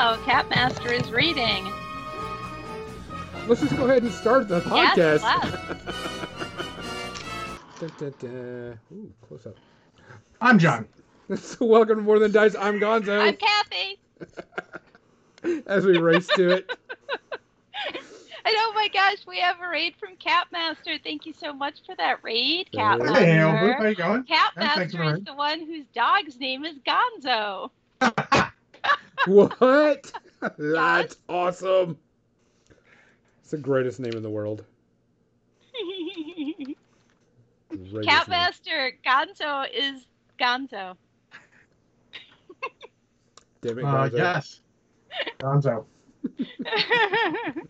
wow, Capmaster is reading. Let's just go ahead and start the podcast. Yes, Dun, dun, dun. Ooh, close up. I'm John. So welcome to More Than Dice. I'm Gonzo. I'm Kathy. As we race to it. And oh my gosh, we have a raid from Capmaster. Thank you so much for that raid, Hey, Hey, Albert, how Capmaster. you going? Yeah, Capmaster is the the one whose dog's name is Gonzo. What? That's awesome. It's the greatest name in the world. Greatest name. Capmaster, Gonzo is Gonzo. Damn it, Uh, yes. Gonzo.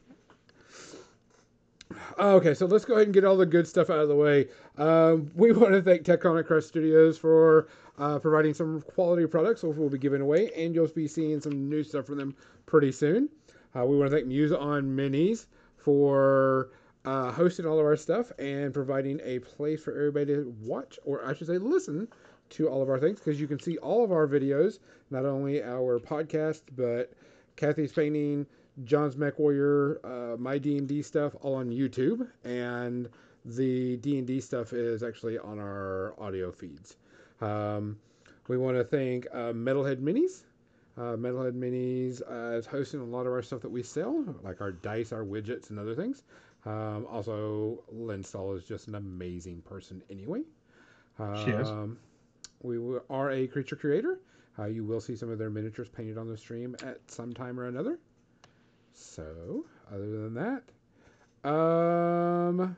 Okay, so let's go ahead and get all the good stuff out of the way. Um, we want to thank Tectonic Craft Studios for uh, providing some quality products, which we'll be giving away, and you'll be seeing some new stuff from them pretty soon. Uh, we want to thank Muse on Minis for uh, hosting all of our stuff and providing a place for everybody to watch, or I should say, listen to all of our things, because you can see all of our videos, not only our podcast, but Kathy's painting, John's Mech Warrior, uh, my D and D stuff, all on YouTube, and the D and D stuff is actually on our audio feeds. Um, we want to thank uh, Metalhead Minis. Uh, Metalhead Minis uh, is hosting a lot of our stuff that we sell, like our dice, our widgets, and other things. Um, also, Linstall is just an amazing person anyway. She is. Um, we are a creature creator. Uh, you will see some of their miniatures painted on the stream at some time or another. So, other than that, um,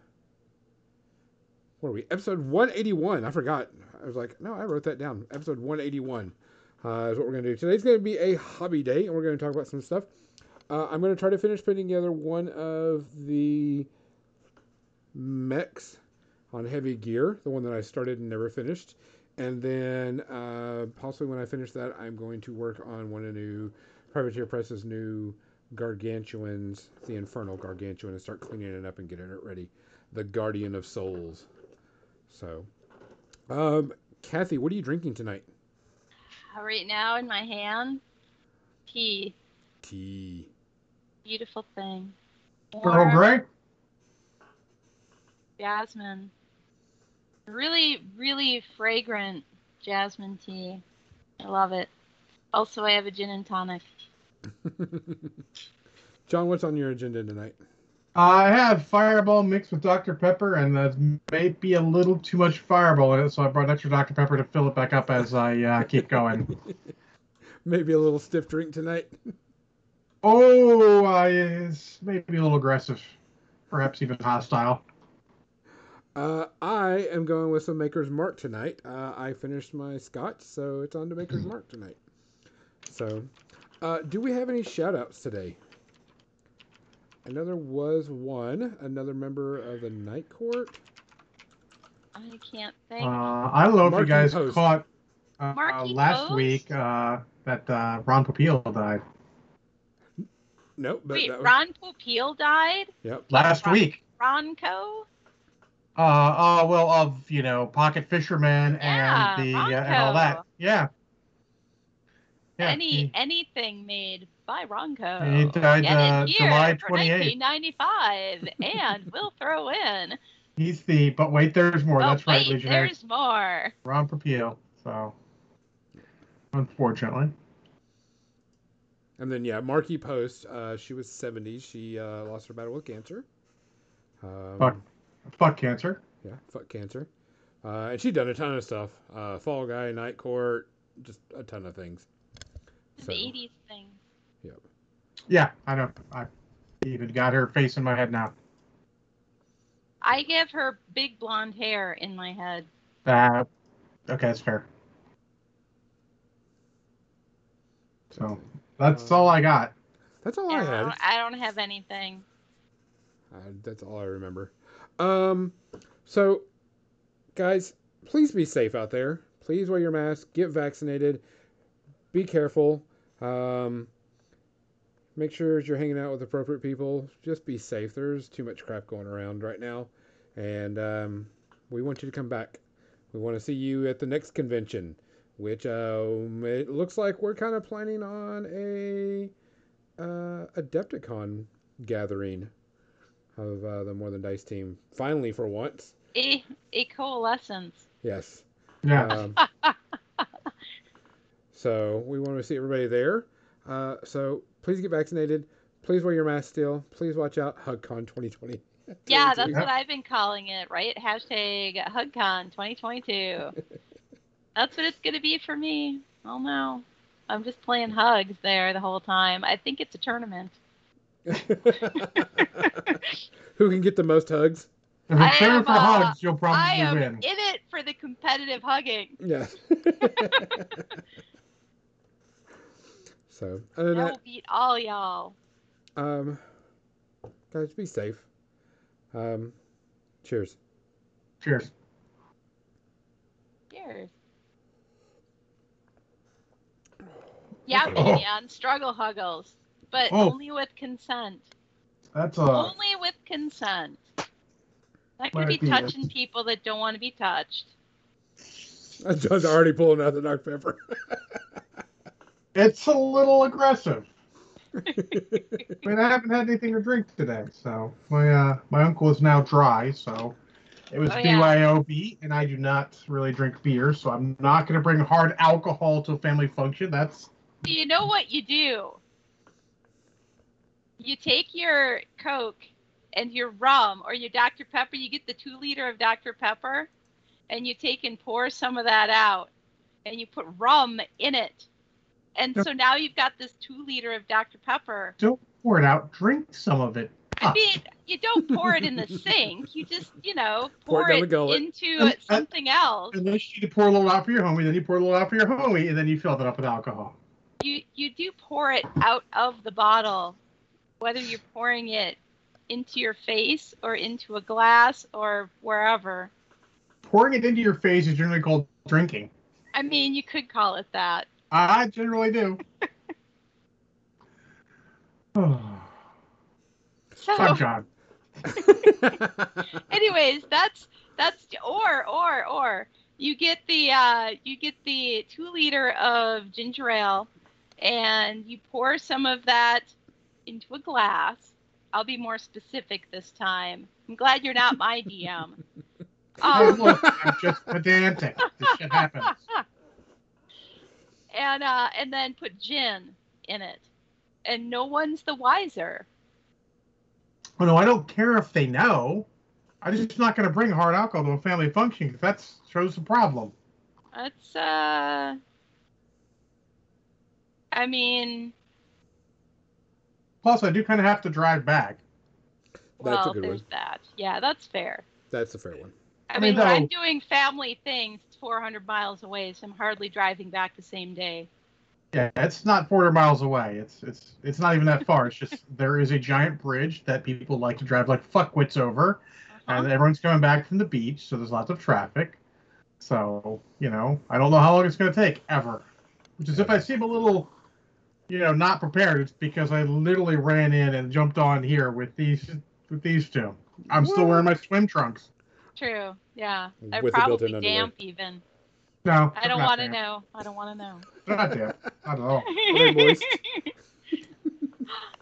what are we? Episode 181. I forgot. I was like, no, I wrote that down. Episode 181 uh, is what we're going to do. Today's going to be a hobby day, and we're going to talk about some stuff. Uh, I'm going to try to finish putting together one of the mechs on heavy gear, the one that I started and never finished. And then uh, possibly when I finish that, I'm going to work on one of new Privateer Press's new gargantuans, the Infernal Gargantuan, and start cleaning it up and getting it ready. The Guardian of Souls. So, um, Kathy, what are you drinking tonight? right now in my hand, tea. Tea. Beautiful thing. Earl Warm Grey? Jasmine. Really, really fragrant jasmine tea. I love it. Also, I have a gin and tonic. John, what's on your agenda tonight? I have Fireball mixed with Dr. Pepper, and that may be a little too much Fireball in it, so I brought extra Dr. Pepper to fill it back up as I uh, keep going. Maybe a little stiff drink tonight. oh, uh, it's maybe a little aggressive, perhaps even hostile. Uh, I am going with some Maker's Mark tonight. Uh, I finished my scotch, so it's on to Maker's Mark tonight. So, uh, do we have any shout outs today? I know there was one, another member of the Night Court. I can't think. Uh, I don't know if Markie you guys Post. caught uh, Markie last Post? week uh, that uh, Ron Popeil died. Nope. But Wait, was- Ron Popeil died? Yep. Last Ron- week. Ronco? Uh, uh, well, of you know, Pocket Fisherman Yeah, and the uh, and all that. Yeah. Yeah. Any he- anything made by Ronco. He died, Get uh, it here July for 28th. 1995, and we'll throw in. he's the. But wait, there's more. oh That's right, wait, Legionnaire. there's more. Ron Popeil. So, unfortunately, And then, yeah, Markie Post. Uh, she was 70. She uh, lost her battle with cancer. Um, Fuck. fuck cancer. Yeah, fuck cancer. Uh, and she'd done a ton of stuff. Uh, Fall Guy, Night Court, just a ton of things. The 80s thing. Yeah, Yeah, I know. I even got her face in my head now. I give her big blonde hair in my head. Uh, okay, that's fair. So that's all I got. That's all I Yeah, I, had. don't, I don't have anything. Uh, that's all I remember. Um, so, guys, please be safe out there. Please wear your mask. Get vaccinated. Be careful. Um, make sure you're hanging out with appropriate people. Just be safe. There's too much crap going around right now, and um, we want you to come back. We want to see you at the next convention. which um, it looks like we're kind of planning on a uh, Adepticon gathering of uh, the More Than Dice team. Finally, for once. A a coalescence. Yes. Yeah. Um, so we want to see everybody there. Uh, so please get vaccinated. Please wear your mask still. Please watch out. HugCon 2020. Yeah, that's what I've been calling it, right? Hashtag HugCon 2022. that's what it's gonna be for me. Oh no, I'm just playing hugs there the whole time. I think it's a tournament. Who can get the most hugs? If I it's fair am, for uh, hugs, you'll probably I am win. in it for the competitive hugging. Yeah. So, other than I that, will beat all y'all. um, guys, be safe. Um, cheers. Cheers. Cheers. Yeah, Oh. man, struggle huggles, but Oh. only with consent. That's a. Only with consent. Not gonna be be touching people that don't want to be touched. John's already pulling out the Dark Pepper. It's a little aggressive. I mean, I haven't had anything to drink today, so my uh, my uncle is now dry, so it was Oh, yeah. BYOB, and I do not really drink beer, so I'm not going to bring hard alcohol to a family function. That's You know what you do? You take your Coke and your rum or your Dr. Pepper, you get the two liter of Dr. Pepper, and you take and pour some of that out, and you put rum in it. And so now you've got this two liter of Dr. Pepper. don't pour it out. Drink some of it. I ah. mean, you don't pour it in the sink. You just, you know, Pour pour, it it into And- uh, something else. And then you pour a little out for your homie, then you pour a little out for your homie, and then you fill that up with alcohol. you you do pour it out of the bottle whether you're pouring it into your face or into a glass or wherever Pouring it into your face is generally called drinking. i mean you could call it that I generally do. so Fun, John. anyways that's that's or or or you get the uh you get the two liter of ginger ale and you pour some of that into a glass i'll be more specific this time i'm glad you're not my dm Oh, um, look, I'm just pedantic. This shit happens. and uh, and then put gin in it, and no one's the wiser. Well, no, I don't care if they know. I'm just not going to bring hard alcohol to a family function because that shows the problem. That's uh, I mean, Plus, I do kind of have to drive back. That's a well, good there's one. that. Yeah, that's fair. That's a fair one. I, I mean, mean, when I'm doing family things, it's 400 miles away, so I'm hardly driving back the same day. Yeah, it's not 400 miles away. It's it's it's not even that far. It's just there is a giant bridge that people like to drive like fuckwits over, and Uh-huh. everyone's coming back from the beach, so there's lots of traffic. So you know, I don't know how long it's going to take ever. Which is if I seem a little, you know, not prepared, it's because I literally ran in and jumped on here with these with these two. I'm still wearing my swim trunks. True. Yeah. They're With probably built-in underwear. damp even. No, I don't want to know. I don't want to know. Not damn. Not at all. they moist?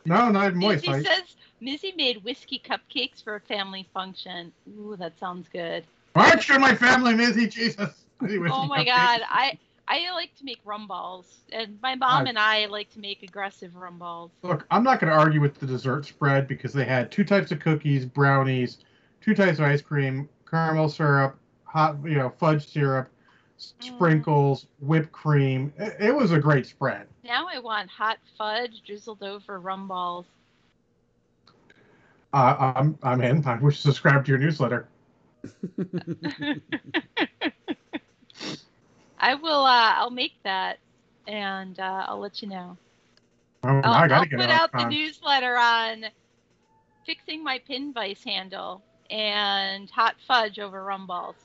No, not moist. Missy I- says Missy made whiskey cupcakes for a family function. Ooh, that sounds good. Aren't you my family, Missy? Jesus. Oh my cupcakes. god, I I like to make rum balls, and my mom I- and I like to make aggressive rum balls. Look, I'm not going to argue with the dessert spread because they had two types of cookies, brownies, two types of ice cream, caramel syrup, hot, you know, fudge syrup, Mm. sprinkles, whipped cream. It, it was a great spread. Now I want hot fudge drizzled over rum balls. Uh, I'm I'm in. I wish to subscribe to your newsletter. I will. Uh, I'll make that, and uh, I'll let you know. Oh, I'll, I got I'll to get put it out the newsletter on fixing my pin vice handle and hot fudge over rum balls.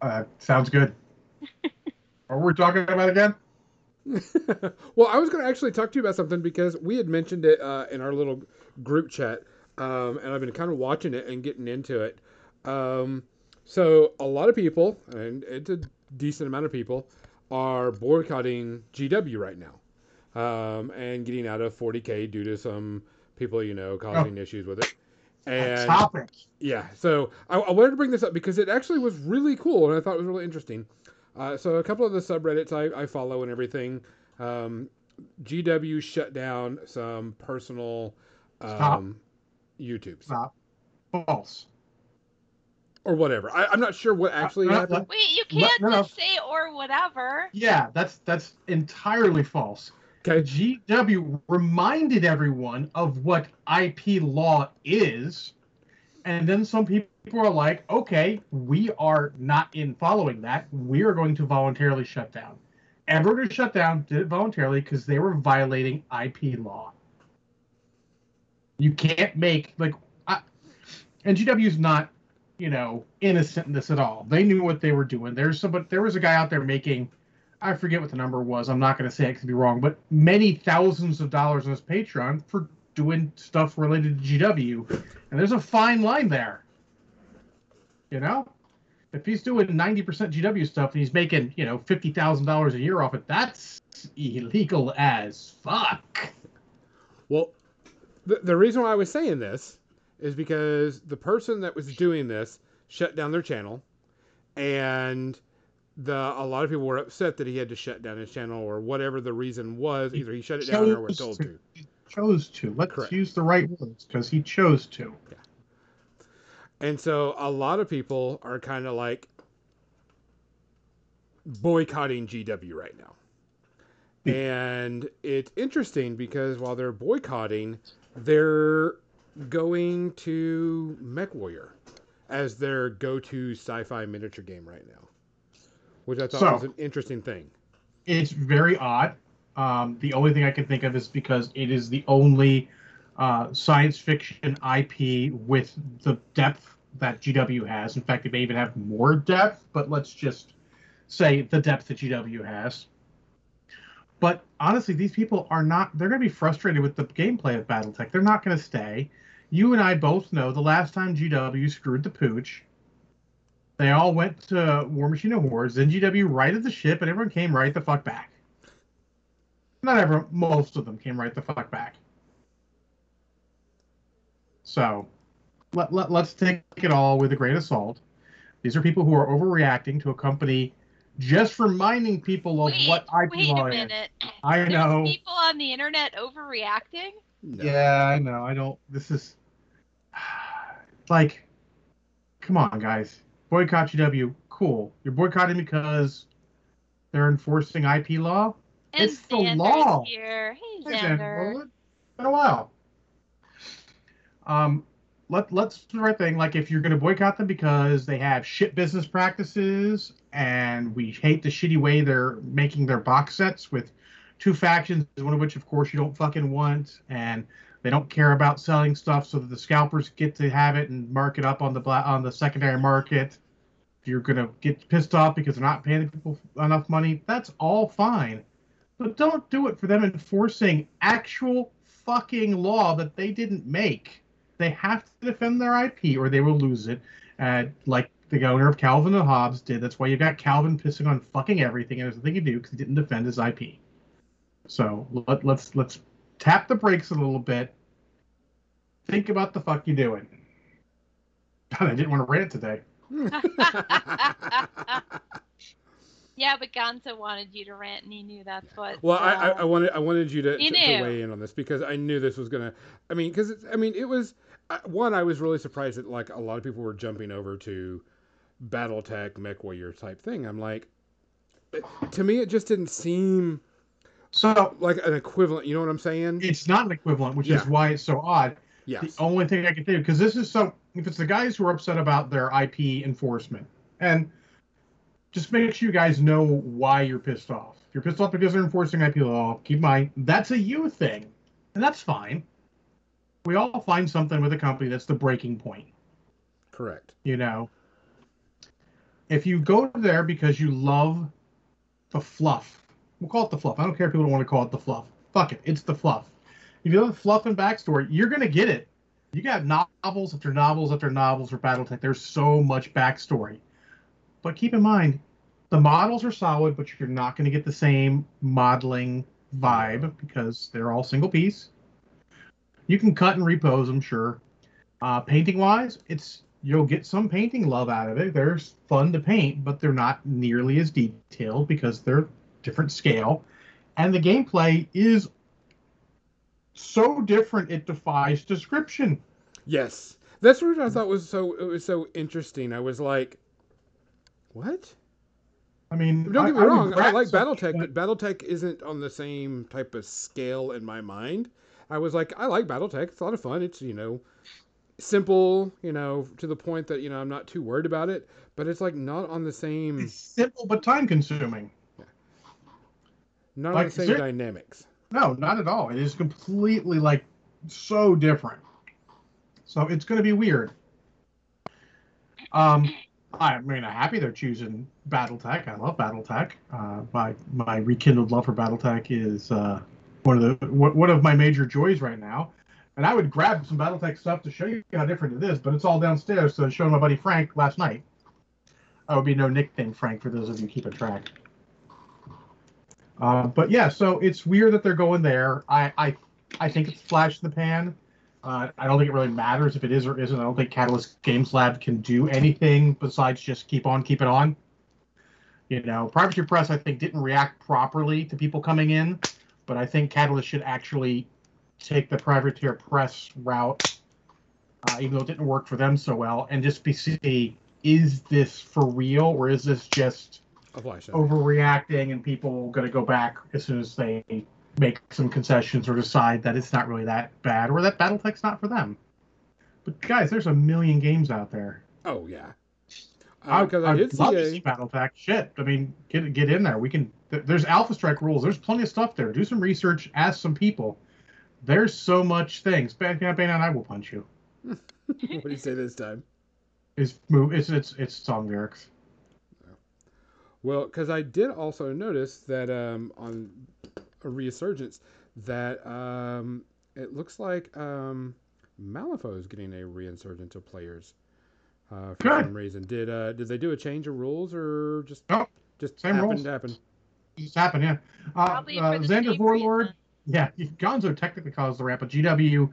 Uh, sounds good. what were we talking about again? well, I was going to actually talk to you about something because we had mentioned it uh, in our little group chat, um, and I've been kind of watching it and getting into it. Um, so, a lot of people, and it's a decent amount of people are boycotting GW right now, um, and getting out of 40k due to some people you know causing issues with it. And Topic. yeah, so I, I wanted to bring this up because it actually was really cool and I thought it was really interesting. Uh, so a couple of the subreddits I, I follow and everything, um, GW shut down some personal Stop. um, YouTubes Stop. False. or whatever. I, I'm not sure what actually Uh, uh, happened. Wait, you can't no, no. just say or whatever. Yeah, that's that's entirely false. Okay, GW reminded everyone of what IP law is, and then some people are like, "Okay, we are not in following that. We are going to voluntarily shut down." Everyone who shut down did it voluntarily because they were violating IP law. You can't make like, I, and GW is not, you know, innocent in this at all. They knew what they were doing. There's some, but there was a guy out there making I forget what the number was. I'm not going to say it could be wrong, but many thousands of dollars on his Patreon for doing stuff related to GW, and there's a fine line there. You know, if he's doing 90% GW stuff and he's making you know fifty thousand dollars a year off it, that's illegal as fuck. well, the, the reason why I was saying this is because the person that was doing this shut down their channel, and the a lot of people were upset that he had to shut down his channel or whatever the reason was. Either he shut it down or was told to. Chose to. Let's Correct. use the right words because he chose to. Yeah. And so a lot of people are kind of like boycotting GW right now. And it's interesting because while they're boycotting, they're going to MechWarrior as their go-to sci-fi miniature game right now, which I thought So- was an interesting thing. it's very odd. Um, the only thing I can think of is because it is the only uh, science fiction IP with the depth that GW has. In fact, it may even have more depth, but let's just say the depth that GW has. But honestly, these people are not, they're going to be frustrated with the gameplay of Battletech. They're not going to stay. You and I both know the last time GW screwed the pooch, they all went to War Machine Hordes. Then GW righted the ship, and everyone came right the fuck back. Not everyone, most of them came right the fuck back. So, let, let, let's take it all with a grain of salt. These are people who are overreacting to a company just reminding people of Wait, what IP wait law a is. I There's know. people on the internet overreacting. No. Yeah, I know. I don't. This is like, come on, guys. Boycott GW. Cool. You're boycotting because they're enforcing IP law. And It's the law. Here. Hey, Hey, Xander. been a while. Um, let let's do the right thing. Like, if you're going to boycott them because they have shit business practices, and we hate the shitty way they're making their box sets with two factions, one of which, of course, you don't fucking want, and they don't care about selling stuff so that the scalpers get to have it and mark it up on the bla- on the secondary market. You're to get pissed off because they're not paying people enough money, that's all fine. But don't do it for them enforcing actual fucking law that they didn't make. They have to defend their IP or they will lose it. Uh, like the governor of Calvin and Hobbes did. That's why you got Calvin pissing on fucking everything, and there's nothing you do because he didn't defend his IP. So let, let's let's tap the brakes a little bit. Think about the fuck you're doing. God, I didn't want to rant today. yeah, but Gonzo wanted you to rant, and he knew that's what. Well, I, I, uh, I wanted I wanted you to, to, to weigh in on this because I knew this was gonna. I mean, because I mean, it was uh, one. I was really surprised that like a lot of people were jumping over to BattleTech MechWarrior type thing. I'm like, to me, it just didn't seem So like an equivalent. You know what I'm saying? it's not an equivalent, which Yeah. is why it's so odd. yes. The only thing I can think because this is so if it's the guys who are upset about their IP enforcement, and just make sure you guys know why you're pissed off. If you're pissed off because they're enforcing IP law, keep in mind that's a you thing, and that's fine. We all find something with a company that's the breaking point. Correct. You know, if you go there because you love the fluff, we'll call it the fluff. I don't care if people don't want to call it the fluff. Fuck it, it's the fluff. If you love the fluff and backstory, you're gonna get it. You got novels after novels after novels for BattleTech. There's so much backstory. But keep in mind, the models are solid, but you're not going to get the same modeling vibe because they're all single piece. You can cut and repose them, sure. Uh, painting wise, it's you'll get some painting love out of it. They're fun to paint, but they're not nearly as detailed because they're different scale. And the gameplay is so different it defies description. Yes, that's what I thought was so it was so interesting. I was like, what? I mean, Don't get me I, wrong, I, like something BattleTech, but BattleTech isn't on the same type of scale in my mind. I was like, I like BattleTech. It's a lot of fun. It's you know, simple. You know, to the point that you know I'm not too worried about it. But it's like not on the same, It's simple but time consuming. not on like, the same dynamics. No, not at all. It is completely like so different. So it's going to be weird. Um, I mean, I'm happy they're choosing BattleTech. I love BattleTech. Uh, my my rekindled love for BattleTech is uh, one of the one one of my major joys right now. And I would grab some BattleTech stuff to show you how different it is, but it's all downstairs. So I showed my buddy Frank last night. I would be no nickname Frank for those of you keeping track. Uh, but yeah, so it's weird that they're going there. I I, I think it's flash in the pan. Uh, I don't think it really matters if it is or isn't. I don't think Catalyst Games Lab can do anything besides just keep on keeping on. You know, Privateer Press I think didn't react properly to people coming in, but I think Catalyst should actually take the Privateer Press route, uh, even though it didn't work for them so well, and just be see is this for real or is this just. Overreacting and people going to go back as soon as they make some concessions or decide that it's not really that bad or that BattleTech's not for them. But guys, there's a million games out there. Oh yeah. I, Because uh, I, I'd did love see to a, see BattleTech. Shit, I mean, get get in there. We can. th- There's Alpha Strike rules. There's plenty of stuff there. Do some research. Ask some people. There's so much things. Bad campaign, and I will punch you. what do you say this time? Is move. It's it's it's song lyrics. Well, because I did also notice that um, on a resurgence that um, it looks like um, Malifaux is getting a reinsurgence of players uh, for Good. some reason. Did uh, did they do a change of rules or just No, just same happened rules. to happen? Just happened, yeah. Uh, Probably uh, Xander Warlord. reason. Yeah, Gonzo technically caused the ramp, but GW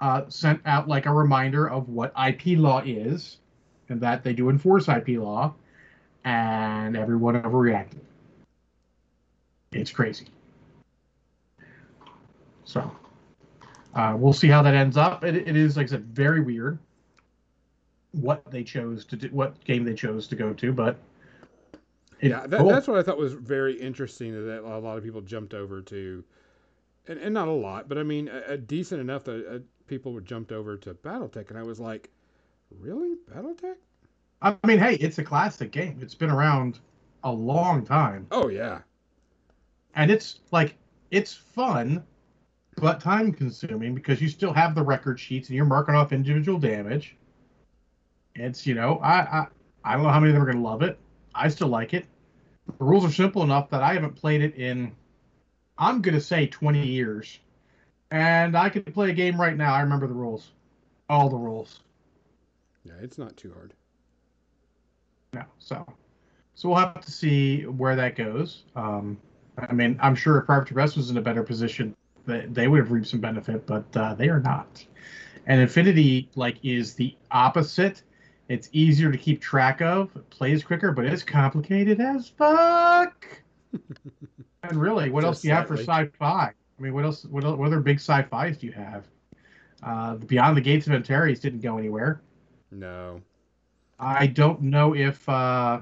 uh, sent out like a reminder of what IP law is, and that they do enforce IP law, and everyone overreacted. It's crazy. So, uh, we'll see how that ends up. It, it is, like I said, very weird what they chose to do, what game they chose to go to, but yeah, that, cool. that's what I thought was very interesting. That a lot of people jumped over to, and, and not a lot, but I mean a, a decent enough that uh, people were jumped over to BattleTech, and I was like, really BattleTech? I mean, hey, it's a classic game. It's been around a long time. Oh yeah, And it's like it's fun, but time consuming because you still have the record sheets and you're marking off individual damage. It's, you know, I I, I don't know how many of them are gonna love it. I still like it. The rules are simple enough that I haven't played it in I'm gonna say twenty years. And I could play a game right now. I remember the rules. All the rules. yeah, it's not too hard. No. So, so we'll have to see where that goes. Um, I mean, I'm sure if Privateer Press was in a better position, that they would have reaped some benefit, but uh, they are not. And Infinity, like, is the opposite. It's easier to keep track of, it plays quicker, but it's complicated as fuck. and really, what Just else do you have for sci-fi? I mean, what else? What, what other big sci-fis do you have? Uh, Beyond the Gates of Antares didn't go anywhere. No, I don't know if uh,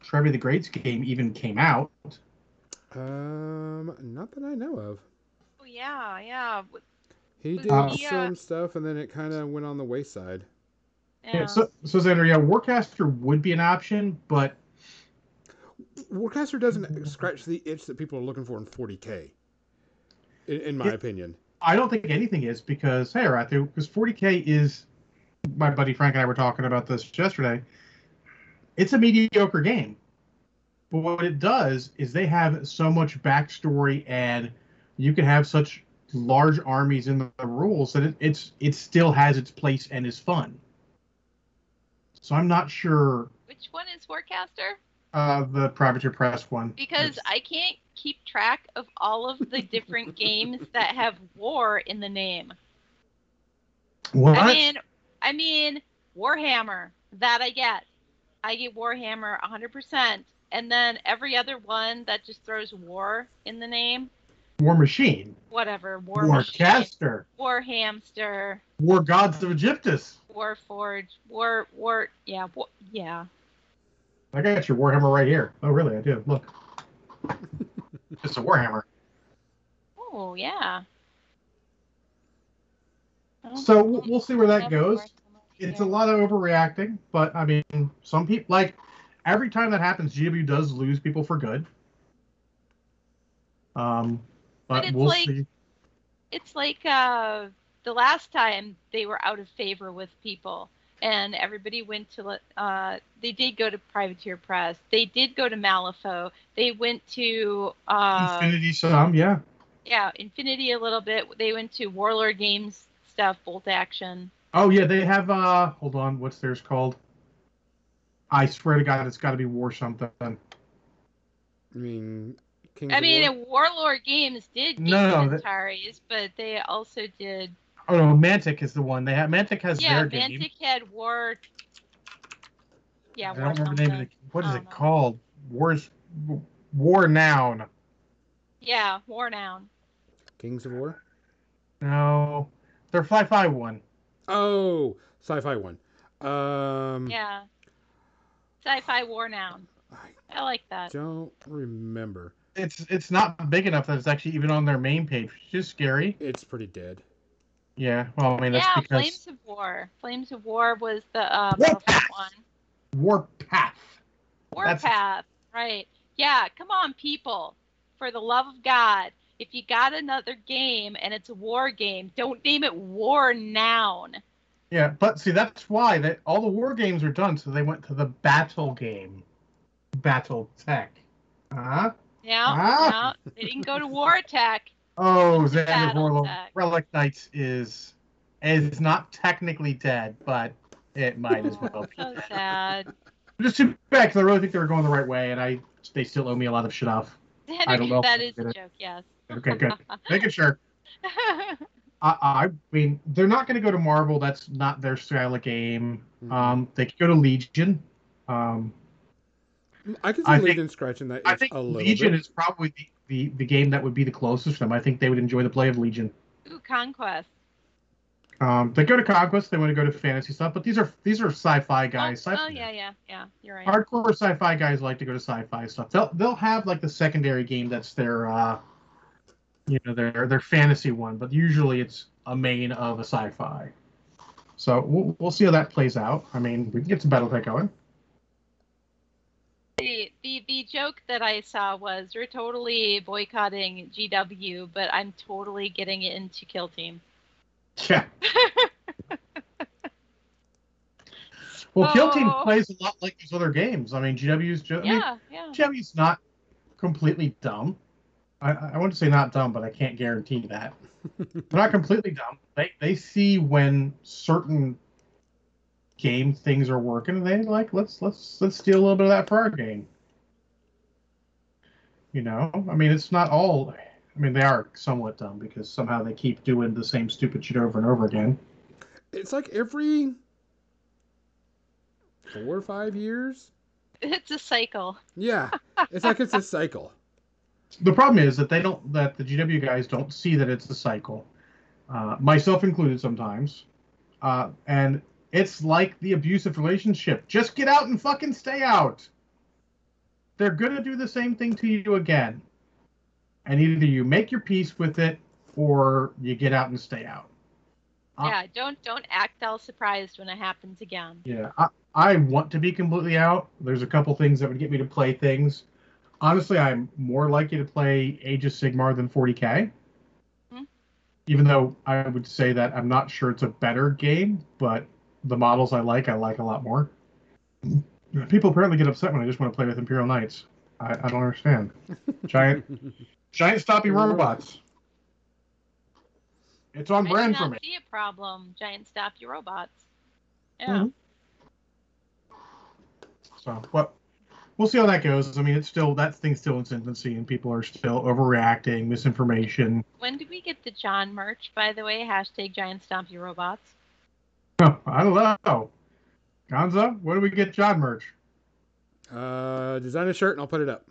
Trevor the Great's game even came out. um, not that I know of. Oh yeah, yeah, He did uh, some stuff, and then it kind of went on the wayside. yeah. So, so Xander, yeah, Warcaster would be an option, but Warcaster doesn't scratch the itch that people are looking for in 40k. In, in my Yeah. opinion, I don't think anything is because hey, Rathu, because 40k is. My buddy Frank and I were talking about this yesterday. It's a mediocre game, but what it does is they have so much backstory, and you can have such large armies in the, rules that it, it's it still has its place and is fun. So I'm not sure Which one is Warcaster? Uh, the Privateer Press one. because It's- I can't keep track of all of the different games that have war in the name. what? I mean, I mean Warhammer. That I get. I get Warhammer 100%, and then every other one that just throws war in the name, War Machine. whatever. War, War Machine, Caster. War Hamster, War Gods of Aegyptus. War Forge, War War. Yeah, war, yeah. I got your Warhammer right here. Oh, really? I do. Look. It's a Warhammer. Oh yeah. I don't- So we'll we'll see where that goes. war so much It's a lot of overreacting, but I mean, some people like every time that happens, GW does lose people for good. Um, But but, it's we'll like- see. it's like uh, the last time they were out of favor with people and everybody went to let- uh, they did go to privateer press they did go to malifaux they went to uh, Infinity some, yeah. yeah infinity a little bit they went to warlord games stuff bolt action Oh yeah, they have. uh Hold on, what's theirs called? I swear to God, it's got to be War something. I mean, Kings i mean War? warlord games did No, no, get that- Antares, but they also did Oh no, Mantic is the one they have. Mantic has yeah their game. mantic had war yeah I war don't remember the name of something. it. What is it know. called? War's War Noun. yeah war noun Kings of War. No, they're five five one. Oh, sci-fi one. Um, Yeah. Sci-fi war noun. I I like that. don't remember. It's it's not big enough that it's actually even on their main page, which is scary. It's pretty dead. Yeah, well, I mean that's because. Yeah, because Flames of War. Flames of War was the uh, Warpath. Battlefront one. Warpath. That's- Warpath. Right. Yeah. Come on, people. For the love of God, if you got another game and it's a war game, don't name it War Noun. Yeah, but see that's why that all the war games are done, so they went to the battle game, Battle Tech. Huh? Yeah. Ah. yeah. They didn't go to War Attack. Oh, Xander Warlock. Relic Knights is is not technically dead, but it might as well be. So sad. Just too bad because I really think they were going the right way, and I they still owe me a lot of shit off. I don't know that is a joke. Yes. Okay, good. Making sure. I, I mean, they're not going to go to Marvel. That's not their style of game. Mhm. Um, they could go to Legion. Um, I can see I think- Legion scratching that I itch think a little Legion bit. is probably the, the, the game that would be the closest to them. I think they would enjoy the play of Legion. Ooh, Conquest. Um, they go to Conquest. They want to go to fantasy stuff, but these are these are sci-fi guys. Oh, Sci- oh, yeah, yeah, yeah. You're right. Hardcore sci-fi guys like to go to sci-fi stuff. They'll they'll have like the secondary game that's their uh, you know their their fantasy one, but usually it's a main of a sci-fi. So we'll, we'll see how that plays out. I mean, we can get some BattleTech going. The, the the joke that I saw was we're totally boycotting GW, but I'm totally getting into Kill Team. Yeah. Well, Kill Team Oh. plays a lot like these other games. I mean, GW's ju- I mean, Yeah, yeah. GW's not completely dumb. I, I want to say not dumb, but I can't guarantee that. They're not completely dumb. They they see when certain game things are working, and they like let's let's let's steal a little bit of that for our game. You know, I mean, it's not all. I mean, they are somewhat dumb because somehow they keep doing the same stupid shit over and over again. It's like every four or five years. It's a cycle. Yeah, it's like it's a cycle. The problem is that they don't that the GW guys don't see that it's a cycle, uh, myself included sometimes, uh, and it's like the abusive relationship. Just get out and fucking stay out. They're gonna do the same thing to you again, and either you make your peace with it or you get out and stay out. Uh, yeah, don't don't act all surprised when it happens again. Yeah, I, I want to be completely out. There's a couple things that would get me to play things. Honestly, I'm more likely to play Age of Sigmar than 40k. Hmm. Even though I would say that I'm not sure it's a better game, but the models I like, I like a lot more. People apparently get upset when I just want to play with Imperial Knights. I, I don't understand. Giant, giant stoppy robots. It's on I brand for not me. see a problem. Giant stop your robots. Yeah. Mhm. So what we'll see how that goes. I mean, it's still that thing's still in its infancy, and people are still overreacting, misinformation. When did we get the John merch, by the way? Hashtag giant stompy robots. I don't know. Gonzo, where do we get John merch? Uh, design a shirt and I'll put it up.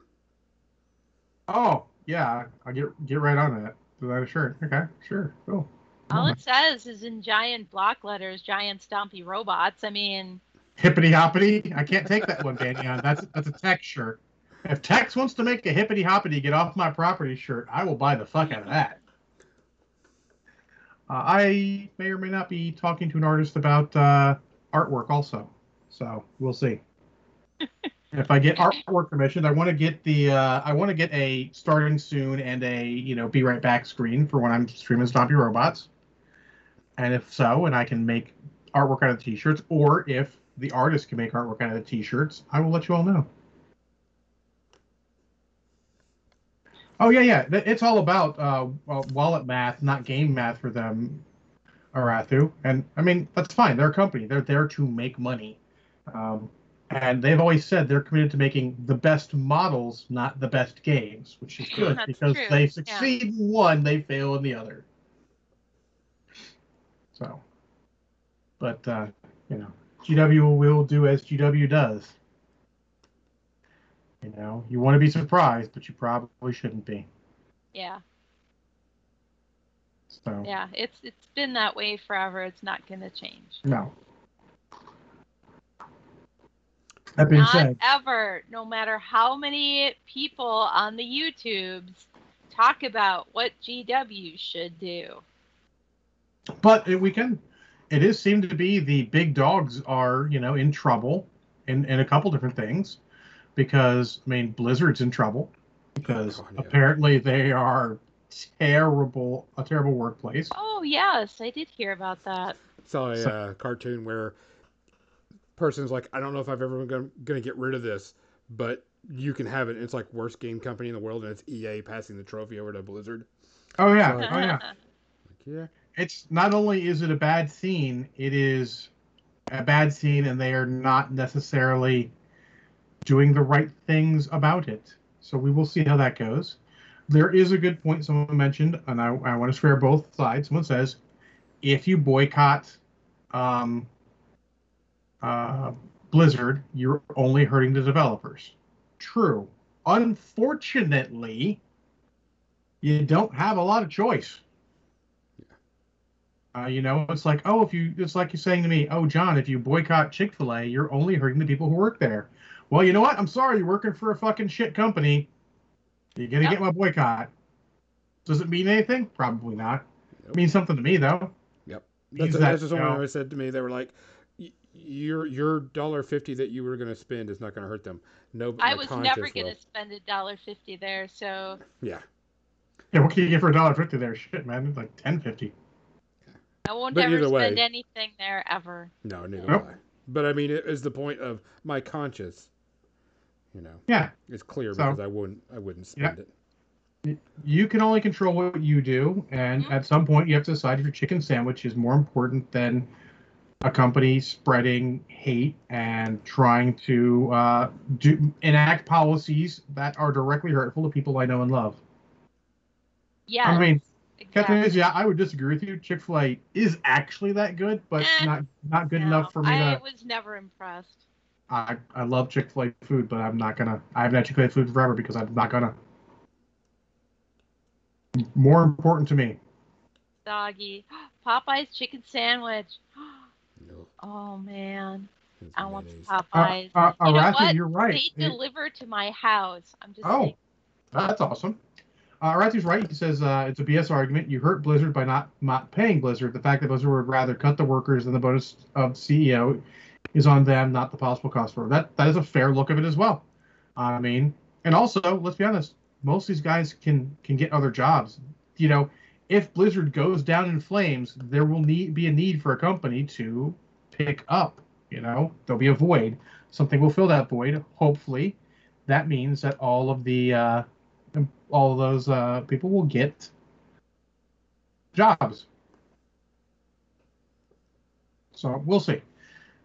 Oh, yeah, I'll get get right on that. Design a shirt. Okay, sure, cool. All it says is in giant block letters, giant stompy robots. I mean, hippity hoppity. I can't take that one, Daniel. That's that's a Tex shirt. If Tex wants to make a hippity hoppity get off my property shirt, I will buy the fuck out of that. Uh, I may or may not be talking to an artist about uh, artwork also, so we'll see. if I get artwork permission, I want to get the uh, I want to get a starting soon and a you know be right back screen for when I'm streaming Stompy Robots. And if so, and I can make artwork out of the t-shirts, or if the artist can make artwork out of the t-shirts, I will let you all know. Oh yeah, yeah. It's all about uh, wallet math, not game math for them, Arathu. And I mean that's fine. They're a company. They're there to make money, um, and they've always said they're committed to making the best models, not the best games, which is good because true, they yeah. succeed in one, they fail in the other. So, but uh, you know, GW will do as GW does. You know, you want to be surprised, but you probably shouldn't be. yeah, So, yeah. It's it's been that way forever. It's not gonna change. no. That being Not said, ever. No matter how many people on the YouTubes talk about what GW should do. but we can. It is seemed to be the big dogs are you know in trouble in in a couple different things, because I mean Blizzard's in trouble because Oh, yeah. apparently they are terrible a terrible workplace. Oh yes, I did hear about that. Saw a So- uh, cartoon where person's like, I don't know if I've ever gonna, gonna get rid of this, but you can have it. It's like worst game company in the world, and it's EA passing the trophy over to Blizzard. Oh yeah, Sorry. oh yeah. Like, yeah, it's not only is it a bad scene, it is a bad scene, and they are not necessarily doing the right things about it. So we will see how that goes. There is a good point someone mentioned, and I, I want to swear both sides. Someone says, if you boycott um, uh, Blizzard, you're only hurting the developers. True. Unfortunately, you don't have a lot of choice. Uh, you know, it's like, oh, if you, it's like you're saying to me, oh, John, if you boycott Chick fil A, you're only hurting the people who work there. Well, you know what? I'm sorry, you're working for a fucking shit company. You're going to Yep. get my boycott. Does it mean anything? Probably not. Nope. It means something to me, though. that's, Means that's that, what you someone know, always said to me. They were like, your your dollar fifty that you were gonna spend is not gonna hurt them. No, I was never gonna spend a dollar fifty there, so Yeah, Yeah, what can you get for a dollar fifty there? Shit, man, it's like ten fifty. I won't But ever either way- spend anything there ever. no, neither Nope. will I. But I mean, it is the point of my conscience. You know, Yeah, it's clear So- because I wouldn't I wouldn't Yeah. spend it. you can only control what you do, and Mhm. at some point, you have to decide if your chicken sandwich is more important than a company spreading hate and trying to uh, do enact policies that are directly hurtful to people I know and love. Yeah. I mean, exactly. Catherine is yeah, I would disagree with you. Chick Fil A is actually that good, but Eh, not not good No, enough for me I to. was never impressed. I, I love Chick Fil A food, but I'm not gonna. I haven't had Chick Fil A food forever because I'm not gonna. More important to me. Doggy. Popeye's chicken sandwich. No, Oh man. it's I want some mayonnaise. Uh, Popeyes. uh, You know Arathi, what? you're right. They It- deliver to my house. I'm just Oh, saying. that's awesome. Uh, right. He says uh, it's a BS argument. You hurt Blizzard by not not paying Blizzard. The fact that Blizzard would rather cut the workers than the bonus of CEO is on them, not the possible cost for that. That is a fair look of it as well. I mean, and also let's be honest, most of these guys can can get other jobs. You know, if Blizzard goes down in flames, there will need be a need for a company to pick up. You know, there'll be a void. Something will fill that void. Hopefully, that means that all of the uh, all those uh, people will get jobs. So we'll see.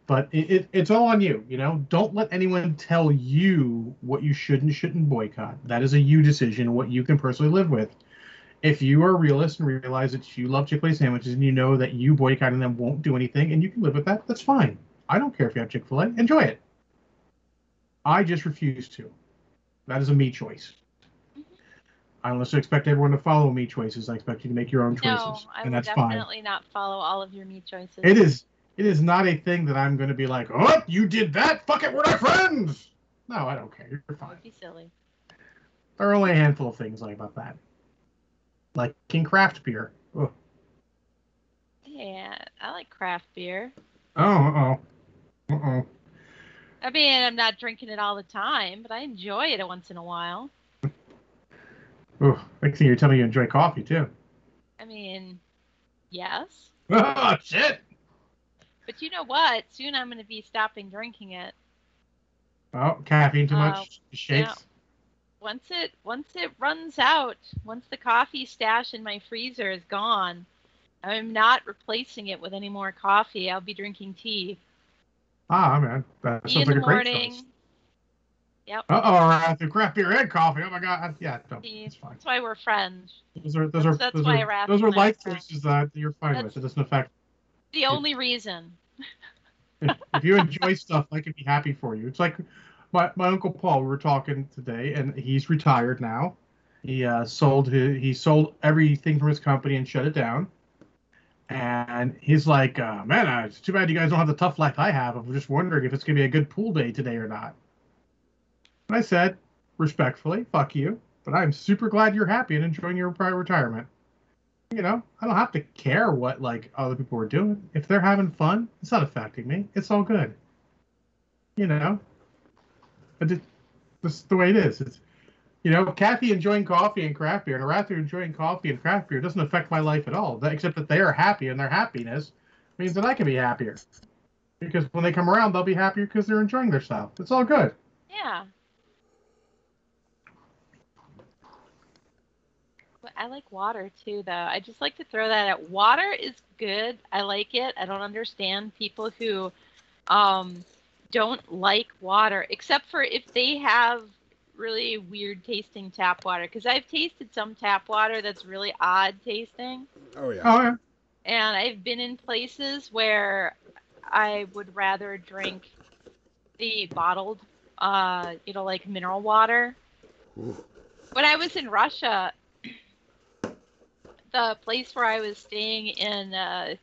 but it, it, it's all on you. You know, don't let anyone tell you what you should and shouldn't boycott. That is a you decision, what you can personally live with. If you are a realist and realize that you love Chick Fil A sandwiches and you know that you boycotting them won't do anything, and you can live with that, that's fine. I don't care if you have Chick Fil A. Enjoy it. I just refuse to. That is a me choice. I don't expect everyone to follow me choices. I expect you to make your own choices, No, I and that's fine. definitely not follow all of your meat choices. It is. It is not a thing that I'm going to be like, oh, you did that. Fuck it, we're not friends. No, I don't care. You're fine. would be silly. There are only a handful of things like about that, like King Craft beer. Oh, Yeah, I like craft beer. oh, uh oh, uh oh. I mean, I'm not drinking it all the time, but I enjoy it once in a while. Oh, next thing you're telling me you enjoy coffee too. I mean, yes. Oh shit. But you know what? Soon I'm going to be stopping drinking it. Oh, caffeine too Uh, much. Shakes. Once it once it runs out, once the coffee stash in my freezer is gone, I'm not replacing it with any more coffee. I'll be drinking tea. Ah, man, that Tea in sounds like the a great morning. choice. Yep. Uh oh, right, the craft beer and coffee. Oh my god, yeah, no, it's fine. That's why we're friends. Those are those are That's- that's those why are, Raph those are and I are life choices that you're fine That's- with. It doesn't affect. The only reason. if you enjoy stuff, I can be happy for you. It's like my, my uncle Paul. We were talking today, and he's retired now. He uh, sold his, he sold everything from his company and shut it down. And he's like, uh, man, uh, it's too bad you guys don't have the tough life I have. I'm just wondering if it's gonna be a good pool day today or not. And I said, respectfully, fuck you, but I'm super glad you're happy and enjoying your prior retirement. You know, I don't have to care what like other people are doing. If they're having fun, it's not affecting me. It's all good. You know, but it, the way it is. It's you know, Kathy enjoying coffee and craft beer, and Arathu enjoying coffee and craft beer doesn't affect my life at all. Except that they are happy, and their happiness means that I can be happier. Because when they come around, they'll be happier because they're enjoying their stuff. It's all good. Yeah. I like water too, though. I just like to throw that out. Water is good. I like it. I don't understand people who um, don't like water, except for if they have really weird tasting tap water. Because I've tasted some tap water that's really odd tasting. Oh yeah. Oh yeah. And I've been in places where I would rather drink the bottled, uh, you know, like mineral water. Ooh. When I was in Russia, the place where I was staying in uh,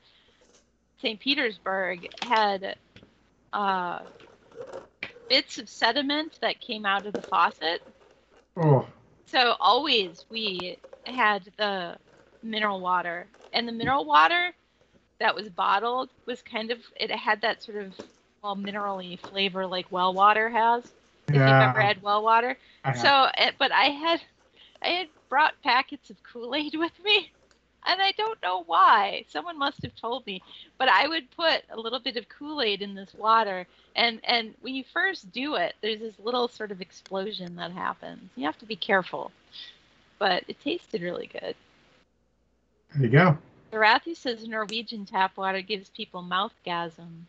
St. Petersburg had uh, bits of sediment that came out of the faucet. Oh. So always we had the mineral water, and the mineral water that was bottled was kind of it had that sort of well minerally flavor like well water has. If you've ever had well water. Have. So, eh, but I had I had brought packets of Kool Aid with me, and I don't know why. Someone must have told me. But I would put a little bit of Kool Aid in this water, and and when you first do it, there's this little sort of explosion that happens. You have to be careful, but it tasted really good. there you go. Arathi says Norwegian tap water gives people mouthgasm.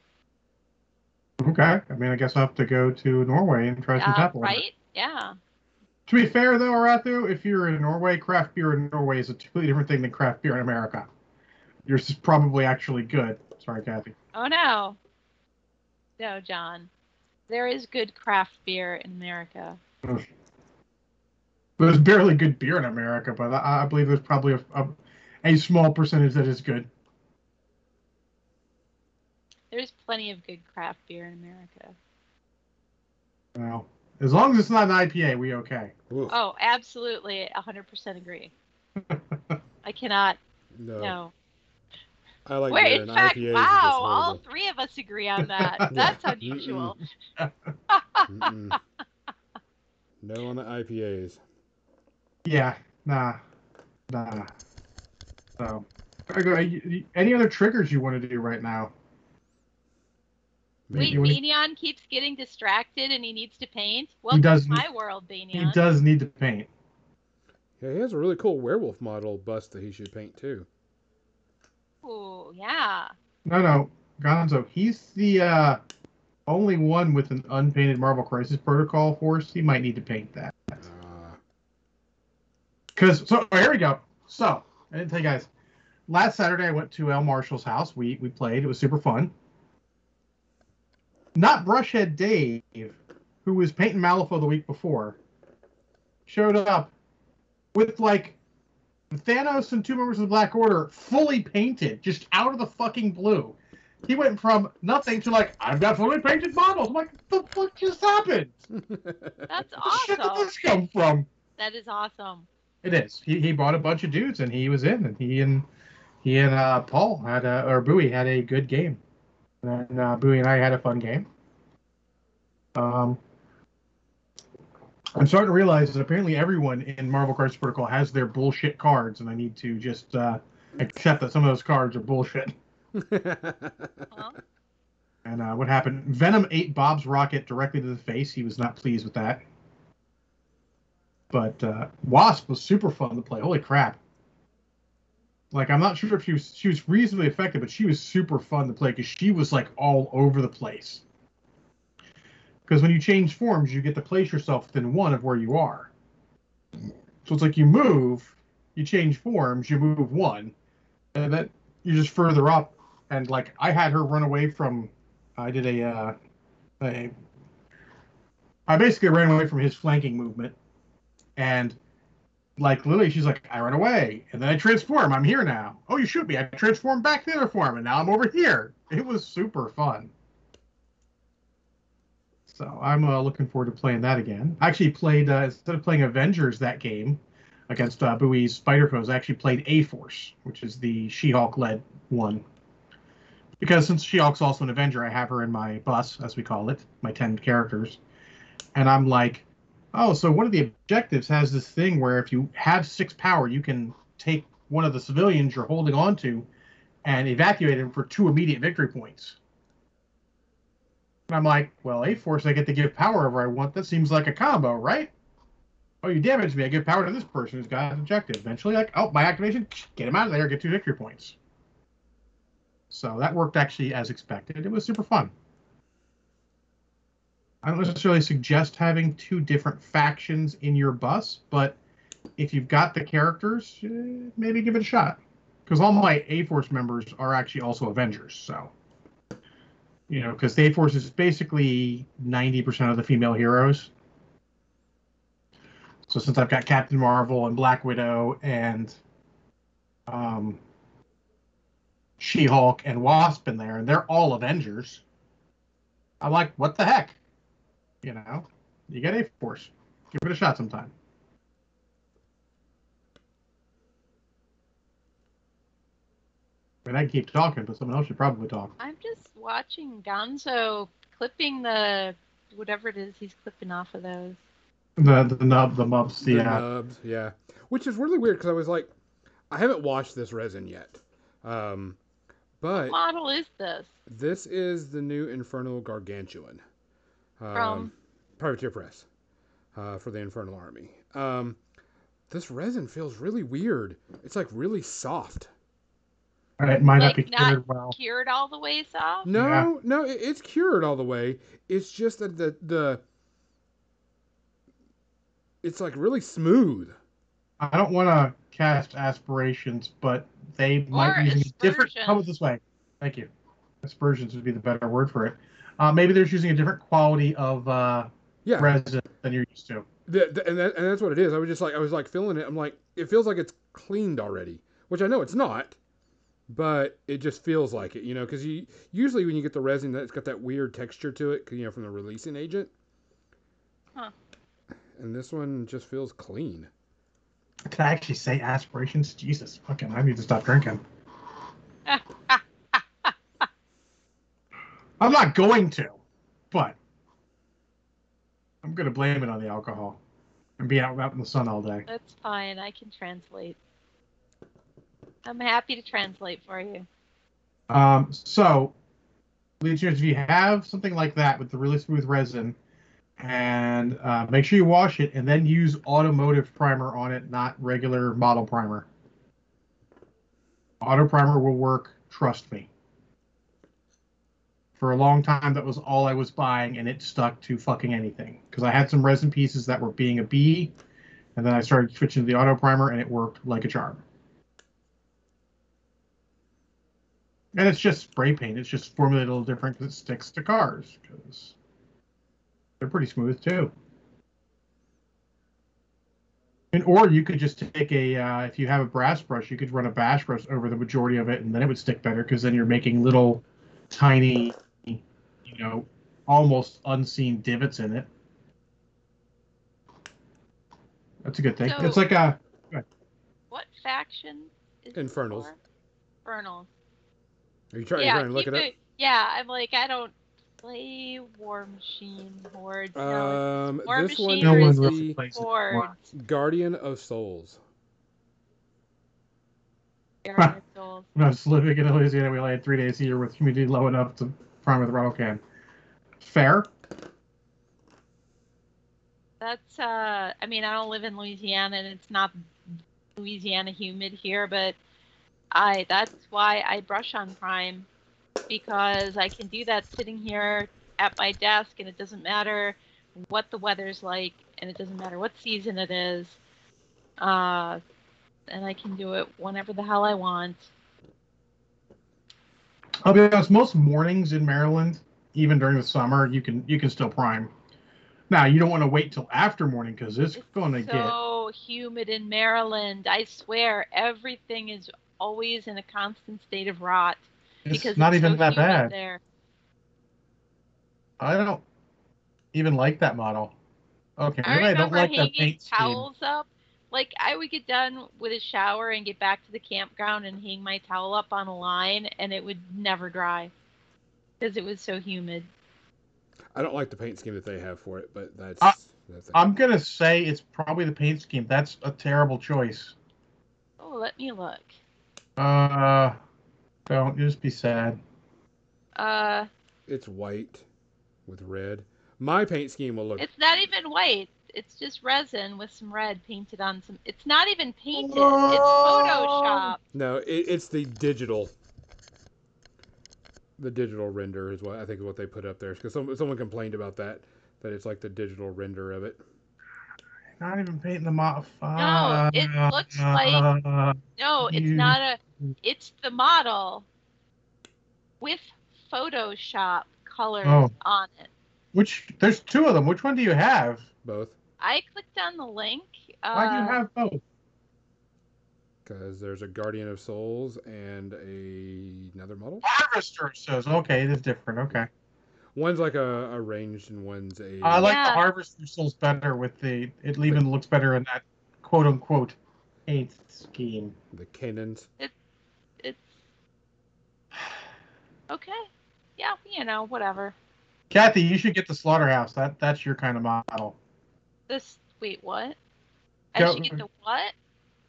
Okay. I mean, I guess I'll have to go to Norway and try some Uh, tap water. right? Yeah. To be fair, though, Arathu, if you're in Norway, craft beer in Norway is a completely different thing than craft beer in America. Yours is probably actually good. Sorry, Kathy. Oh no. No, John. There is good craft beer in America. There's barely good beer in America, but I, I believe there's probably a, a, a small percentage that is good. There's plenty of good craft beer in America. Well, as long as it's not an IPA, we okay. Ooh, Oh, absolutely. 100% agree. I cannot. no. No. I like Where, beer, in and fact, IPAs are wow, all three of us agree on that. That's unusual. Mm-mm. no on the IPAs. Yeah, nah, nah. So, any other triggers you want to do right now? Wait, You Banyan keeps getting distracted and he needs to paint? Welcome does to need- my world, He does need to paint. Yeah, he has a really cool werewolf model bust that he should paint too. Oh yeah. No, no. Gonzo, he's the uh, only one with an unpainted Marvel Crisis Protocol horse. He might need to paint that. Uh, Because so oh, here we go. So I didn't tell you guys. Last Saturday I went to El Marshall's house. We we played. It was super fun. Not Brushhead Dave, who was painting Malifaux the week before, showed up with like Thanos and two members of the Black Order fully painted, just out of the fucking blue. He went from nothing to like, I've got fully painted models. I'm like, the fuck just happened? That's awesome. Where did awesome. this come from? That is awesome. It is. He he bought a bunch of dudes and he was in and he and he and uh, Paul had a or Bowie had a good game. And uh, Bowie and I had a fun game. Um I'm starting to realize that apparently everyone in Marvel Crisis Protocol has their bullshit cards, and I need to just uh, accept that some of those cards are bullshit. And uh, what happened? Venom ate Bob's rocket directly to the face. He was not pleased with that. But uh, Wasp was super fun to play. Holy crap! Like I'm not sure if she was she was reasonably effective, but she was super fun to play because she was like all over the place. Because when you change forms, you get to place yourself within one of where you are. So it's like you move, you change forms, you move one, and then you're just further up. And like I had her run away from I did a, uh, a I basically ran away from his flanking movement, and like literally, she's like, I run away, and then I transform. I'm here now. Oh, you shoot me! I transform back to the other form, and now I'm over here. It was super fun. So I'm uh, looking forward to playing that again. I actually played uh, instead of playing Avengers that game against uh, Bowie's Spider Foes. I actually played A Force, which is the She-Hulk led one because since She-Hulk's also an Avenger, I have her in my bus, as we call it, my ten characters, and I'm like, oh, so one of the objectives has this thing where if you have six power, you can take one of the civilians you're holding on to and evacuate him for two immediate victory points. And I'm like, well, A Force, I get to give power wherever I want. That seems like a combo, right? Oh, you damaged me. I give power to this person who's got an objective. Eventually, like, oh, my activation, get him out of there, get two victory points. So that worked actually as expected. It was super fun. I don't necessarily suggest having two different factions in your bus, but if you've got the characters, eh, maybe give it a shot. Because all my A Force members are actually also Avengers, so you know, because A Force is basically ninety percent of the female heroes. So since I've got Captain Marvel and Black Widow and um, She-Hulk and Wasp in there, and they're all Avengers. I'm like, what the heck? You know, you got A Force. Give it a shot sometime. I mean, I can keep talking, but someone else should probably talk. I'm just watching Gonzo clipping the whatever it is he's clipping off of those. The the nub, the mubs, the the, uh, nubs, yeah. Which is really weird because I was like, I haven't watched this resin yet. Um, but What model is this? this is the new Infernal Gargantuan. Um, From? Privateer Press uh, for the Infernal Army. Um, this resin feels really weird. It's like really soft. it might not Like be not cured well. Cured all the way soft? No, Yeah. no, it, it's cured all the way. It's just that the the it's like really smooth. I don't want to cast aspirations, but they might be different. How about this way? Thank you. Aspersions would be the better word for it. Uh, maybe they're just using a different quality of uh, Yeah, resin than you're used to. The, the, and, that, and that's what it is. I was just like, I was like feeling it. I'm like, it feels like it's cleaned already, which I know it's not, but it just feels like it, you know, because you usually when you get the resin, that's got that weird texture to it, you know, from the releasing agent. Huh. And this one just feels clean. Did I actually say aspirations? Jesus, fucking! I need to stop drinking. I'm not going to, but I'm gonna blame it on the alcohol and be out, out in the sun all day. That's fine. I can translate. I'm happy to translate for you. Um, so, listeners, if you have something like that with the really smooth resin, and uh, make sure you wash it and then use automotive primer on it, not regular model primer. Auto primer will work. Trust me. For a long time, that was all I was buying, and it stuck to fucking anything. Because I had some resin pieces that were being a bee, and then I started switching to the auto primer, and it worked like a charm. And it's just spray paint. It's just formulated a little different because it sticks to cars. Because they're pretty smooth too. And or you could just take a uh, if you have a brass brush, you could run a bash brush over the majority of it, and then it would stick better because then you're making little, tiny, you know, almost unseen divots in it. That's a good thing. So- it's like a What faction is this Infernals. Infernals. Are you trying, yeah, trying to look keep it Yeah, I'm like I don't play War Machine Hordes. no, Um, War this one Machine no one is really the plays it. Guardian of Souls. Guardian of Souls. When I was living in Louisiana, we only had three days a year with humidity low enough to prime with a rattle can. Fair. That's uh I mean I don't live in Louisiana and it's not Louisiana humid here, but I that's why I brush on prime because I can do that sitting here at my desk and it doesn't matter what the weather's like and it doesn't matter what season it is. Uh and I can do it whenever the hell I want. I'll be honest. Most mornings in Maryland, even during the summer, you can you can still prime. Now you don't want to wait till after morning because it's, It's going to get. so humid in Maryland. I swear everything is always in a constant state of rot. It's because not it's even so that bad. There. I don't even like that model. Okay, I I don't like the hanging paint scheme. towels up. Like I would get done with a shower and get back to the campground and hang my towel up on a line, and it would never dry because it was so humid. I don't like the paint scheme that they have for it, but that's. Uh, that's. I'm gonna say it's probably the paint scheme. That's a terrible choice. Oh, let me look. Uh, don't just be sad. Uh, It's white with red. My paint scheme will look. it's not even white. It's just resin with some red painted on some. It's not even painted. It's Oh. Photoshop. No, it, it's the digital. The digital render is what I think is what they put up there because some, someone complained about that that it's like the digital render of it. Not even painting the model. No, it looks like- No, it's not a. It's the model with Photoshop colors Oh. on it. Which there's two of them. Which one do you have? Both I clicked on the link. Uh, Why do you have both? Because there's a Guardian of Souls and a, another model. Harvester says okay, it is different. Okay, One's like a, a ranged and one's a. I like the Yeah. Harvester souls better with the. It even looks better in that quote unquote paint scheme. the Canaans. It's okay. Yeah, you know, whatever. Kathy, you should get the slaughterhouse. That that's your kind of model. This. Wait, what? I Go- should get the what?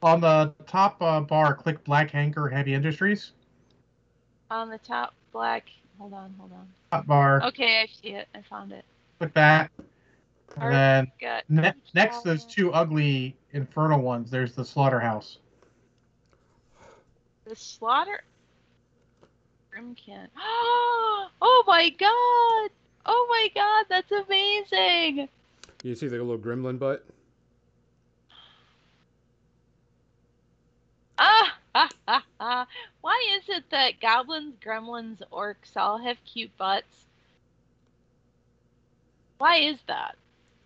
On the top uh, bar, click Black Hanker Heavy Industries. On the top black. Hold on, hold on. Top bar, Okay, I see it. I found it. click that. And then Got ne- next to those two ugly infernal ones, there's the slaughterhouse. the slaughter. Grymkin. Oh my god! Oh my god, that's amazing! You see the little gremlin butt? Ah, ha, ha, ha. Why is it that goblins, gremlins, orcs all have cute butts? Why is that?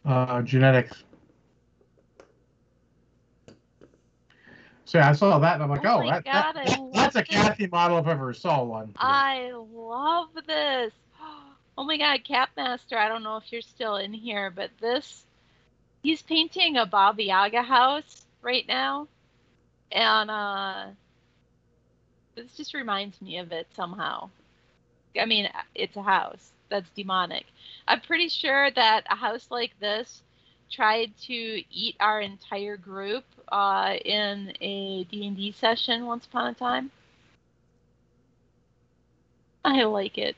Uh, genetics. So yeah, I saw that and I'm like, Oh oh, that, God, that- that's a this. Kathy model if I ever saw one. I love this. Oh my god, Capmaster, I don't know if you're still in here, but this he's painting a Baba Yaga house right now. And uh this just reminds me of it somehow. I mean, it's a house that's demonic. I'm pretty sure that a house like this tried to eat our entire group uh, in a D&D session once upon a time. I like it.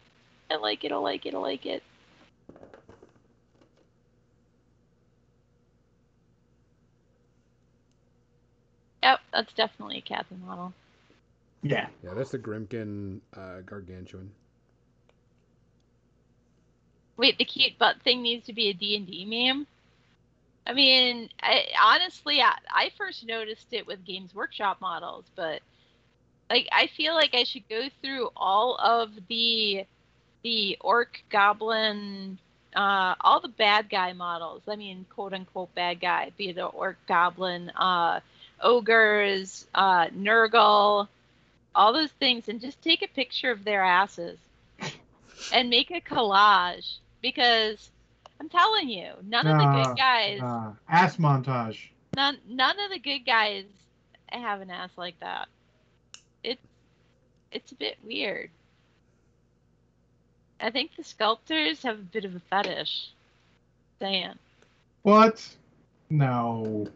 I like it. I like it. I like it. Yep, that's definitely a Kathy model. Yeah. Yeah, that's the Grymkin uh, Gargantuan. Wait, the cute butt thing needs to be a D&D meme? I mean, I, honestly, I, I first noticed it with Games Workshop models, but like I feel like I should go through all of the the orc, goblin, uh, all the bad guy models. I mean, quote unquote bad guy, be it orc, goblin, uh, ogres, uh, Nurgle, all those things, and just take a picture of their asses and make a collage because I'm telling you, none of the good guys, Uh, ass montage. none none of the good guys have an ass like that. It's it's a bit weird. I think the sculptors have a bit of a fetish. Saying. What? No.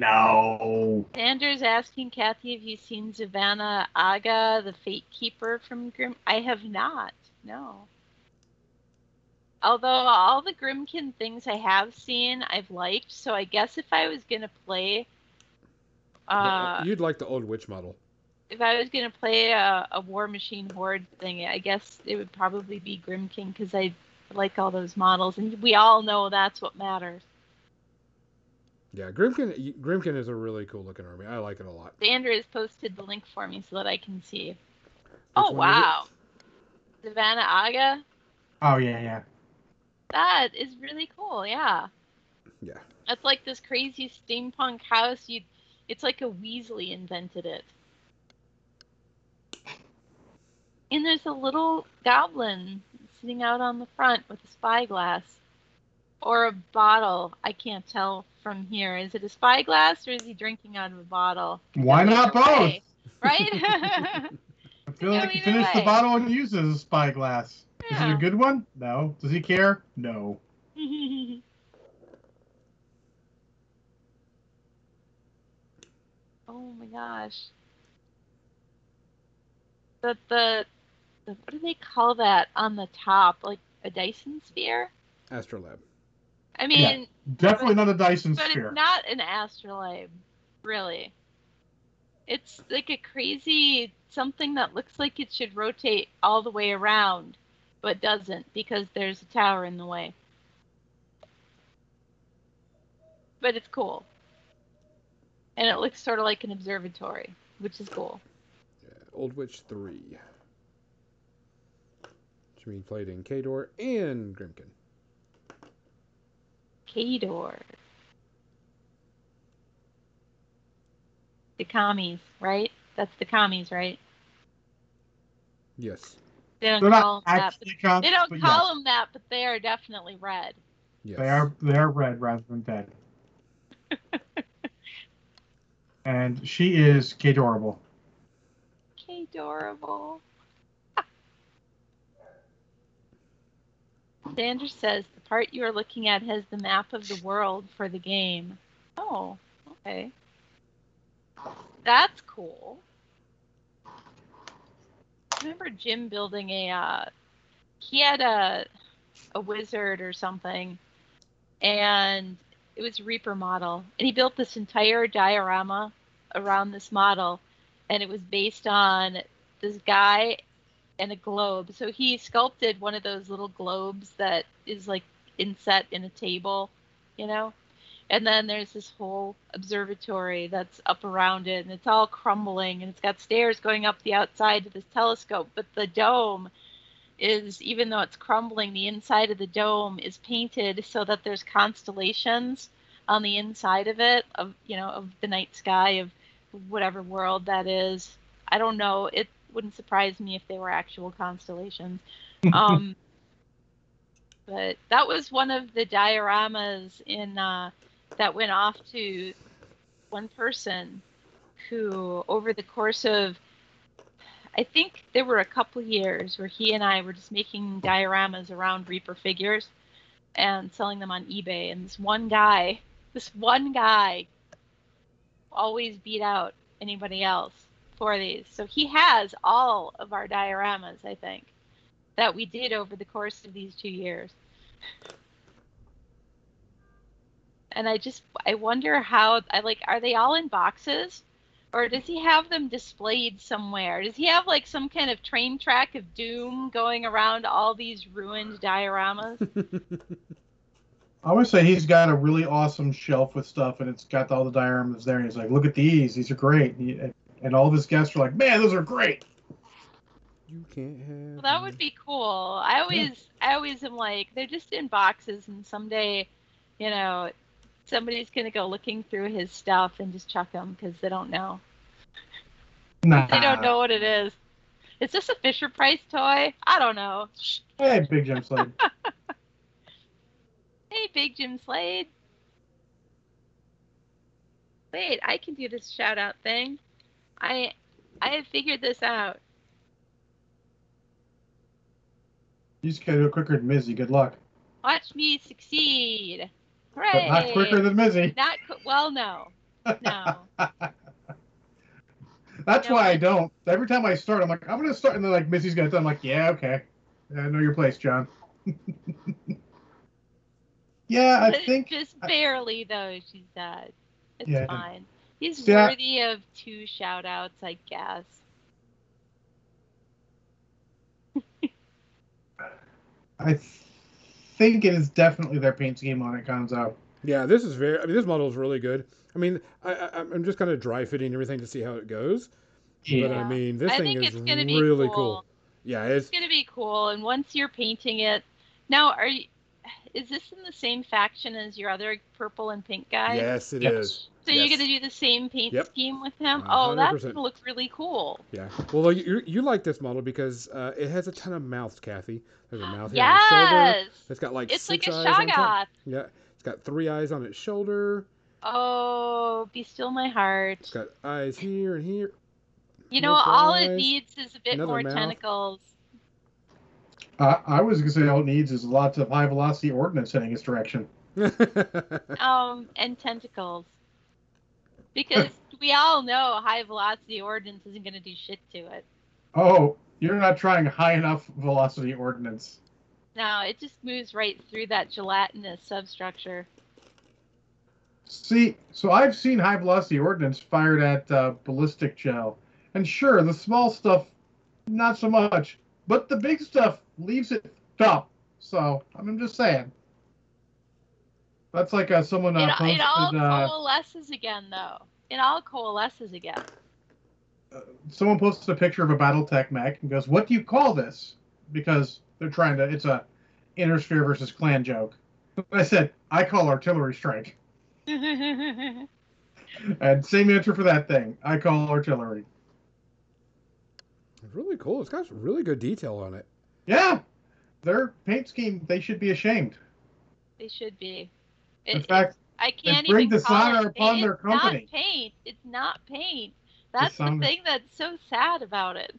No. Sanders asking Kathy, have you seen Zevanna Agha, the Fate Keeper from Grim? I have not. No. Although all the Grymkin things I have seen, I've liked. So I guess if I was gonna play, uh, You'd like the old witch model. if I was gonna play a, a War Machine Horde thing, I guess it would probably be Grymkin because I like all those models, and we all know that's what matters. Yeah, Grymkin. Grymkin is a really cool looking army. I like it a lot. Sandra has posted the link for me so that I can see. Which oh one is it? wow, Zevanna Agha. Oh yeah, yeah. That is really cool. Yeah. Yeah. That's like this crazy steampunk house. You, it's like a Weasley invented it. And there's a little goblin sitting out on the front with a spyglass or a bottle. I can't tell from here. Is it a spyglass or is he drinking out of a bottle? Why not both? way, Right? I feel like he either finished the bottle and used it as a spyglass. Is it a good one? No. Does he care? No. oh my gosh. The, the the what do they call that on the top? Like a Dyson sphere? Astrolabe. I mean, Definitely not a Dyson but sphere. it's not an astrolabe, really. It's like a crazy something that looks like it should rotate all the way around, but doesn't because there's a tower in the way. But it's cool. And it looks sort of like an observatory, which is cool. Yeah, Old Witch 3. Which means played in Khador and Grymkin. Khador. The commies, right? That's the commies, right? Yes. They don't They're call not them that. actually commies, They don't but call yes, them that, but they are definitely red. Yes. They are they are red rather than dead. and she is adorable. Okay, adorable. Sanders says the part you are looking at has the map of the world for the game. Oh, okay. That's cool. Remember Jim building a uh, he had a a wizard or something and it was Reaper model and he built this entire diorama around this model and it was based on this guy and a globe. So he sculpted one of those little globes that is like inset in a table, you know? And then there's this whole observatory that's up around it and it's all crumbling and it's got stairs going up the outside to this telescope, but the dome is even though it's crumbling, the inside of the dome is painted so that there's constellations on the inside of it of you know of the night sky of whatever world that is. I don't know. It wouldn't surprise me if they were actual constellations. Um, but that was one of the dioramas in uh, that went off to one person who, over the course of, I think there were a couple years where he and I were just making dioramas around Reaper figures and selling them on eBay. And this one guy, this one guy, always beat out anybody else for these. So he has all of our dioramas, I think, that we did over the course of these two years. And I just I wonder how I like are they all in boxes Or does he have them displayed somewhere? Does he have like some kind of train track of doom going around all these ruined dioramas? I would say he's got a really awesome shelf with stuff, and it's got all the dioramas there. And he's like, "Look at these; these are great." And, he, and all of his guests are like, "Man, those are great." You can't have. Well, that would be cool. I always, I always am like, they're just in boxes, and someday, you know, somebody's gonna go looking through his stuff and just chuck them because they don't know. Nah. They don't know what it is. Is this a Fisher Price toy? I don't know. Hey, Big Jim Slade. Hey, Big Jim Slade. Wait, I can do this shout out thing. I I have figured this out. You just gotta do it quicker than Mizzy. Good luck. Watch me succeed. But not quicker than Mizzy. Not qu- well, no. No. That's No, why I I- don't. Every time I start, I'm like, I'm gonna start, and then like it done. I'm like, yeah, okay, I know your place, John. yeah, I think just barely though. She said it's Yeah. fine. He's I- worthy of two shout outs, I guess. I think it is definitely their paint scheme when it, Gonzo. Yeah, this is very. I mean, this model is really good. I mean, I, I, I'm just kind of dry fitting everything to see how it goes. Yeah. But I mean, this I thing is gonna be really cool. cool. Yeah, it's It's gonna be cool. And once you're painting it, now are you? Is this in the same faction as your other purple and pink guy? yes, it Yes. is. So you're gonna do the same paint Yep. scheme with him? A Oh, that's gonna look really cool. Yeah. Well, you you like this model because uh, it has a ton of mouths, Kathy. There's a mouth here on the shoulder. Yes, It's got like it's like a eyes on top. Shoggoth. Yeah. It's got three eyes on its shoulder. Oh, be still my heart. It's got eyes here and here. You know, More all it needs is a bit another more mouth. tentacles. Uh, I was gonna say all it needs is lots of high velocity ordnance heading its direction. Um, and tentacles. Because we all know high velocity ordnance isn't gonna do shit to it. Oh, you're not trying high enough velocity ordnance. No, it just moves right through that gelatinous substructure. See, so I've seen high velocity ordnance fired at uh, ballistic gel, and sure, the small stuff, not so much, but the big stuff leaves it up. So I'm just saying. That's like uh, someone uh, it, posted. it all uh, coalesces again, though. It all coalesces again. someone posted a picture of a BattleTech mech and goes, "What do you call this?" Because they're trying to. It's a Inner Sphere versus Clan joke. I said, "I call artillery strike," and same answer for that thing. I call artillery. It's really cool. It's got really good detail on it. Yeah, their paint scheme. They should be ashamed. they should be. In It, fact, I can't bring even call dishonor it upon their It's company. not paint. It's not paint. That's Dishonor. the thing that's so sad about it.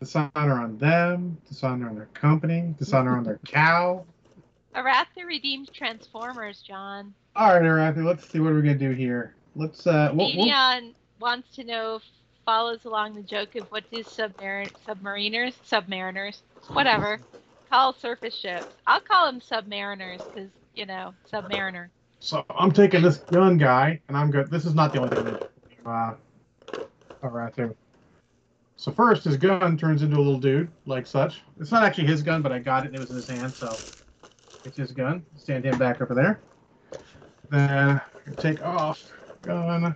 dishonor on them, dishonor on their company, dishonor on their cow. Aratha redeems Transformers, John. All right, Arathi, let's see what we're gonna do here. Let's uh, we'll, we'll- Medion wants to know, follows along the joke of what do submarin- submariners, submariners, whatever, call surface ships. I'll call them submariners because, you know, submariner. So I'm taking this gun guy, and I'm good. This is not the only thing. Uh. So first, his gun turns into a little dude, like such. It's not actually his gun, but I got it, and it was in his hand, so it's his gun. Stand him back over there. Then take off gun,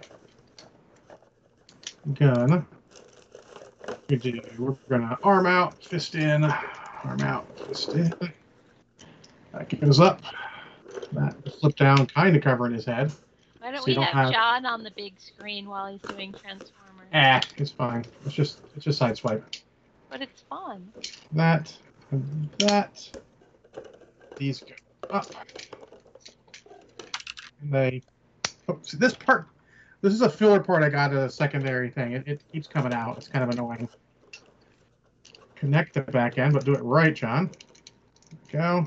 gun. We're gonna arm out, fist in, arm out, fist in. That goes up. That flip down, kind of covering his head. Why don't So we don't have, have- John on the big screen while he's doing Transformers? Ah, it's fine. It's just it's just sideswipe. But it's fun. That and that. These go up. And they. Oh, see this part. This is a filler part I got a secondary thing. It, it keeps coming out. It's kind of annoying. Connect the back end, but do it right, John. There we go.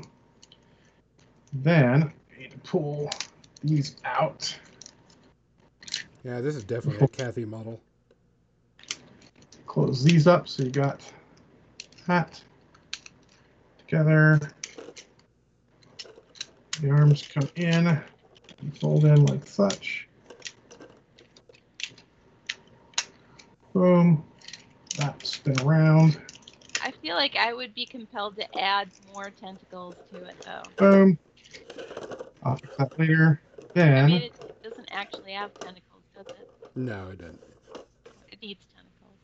Then I need to pull these out. Yeah, this is definitely a Kathy model. close these up so you got that together. The arms come in and fold in like such. Boom. That spin around. I feel like I would be compelled to add more tentacles to it, though. Boom. I'll fix that later. I mean, it doesn't actually have tentacles, does it? No, it doesn't. It needs tentacles.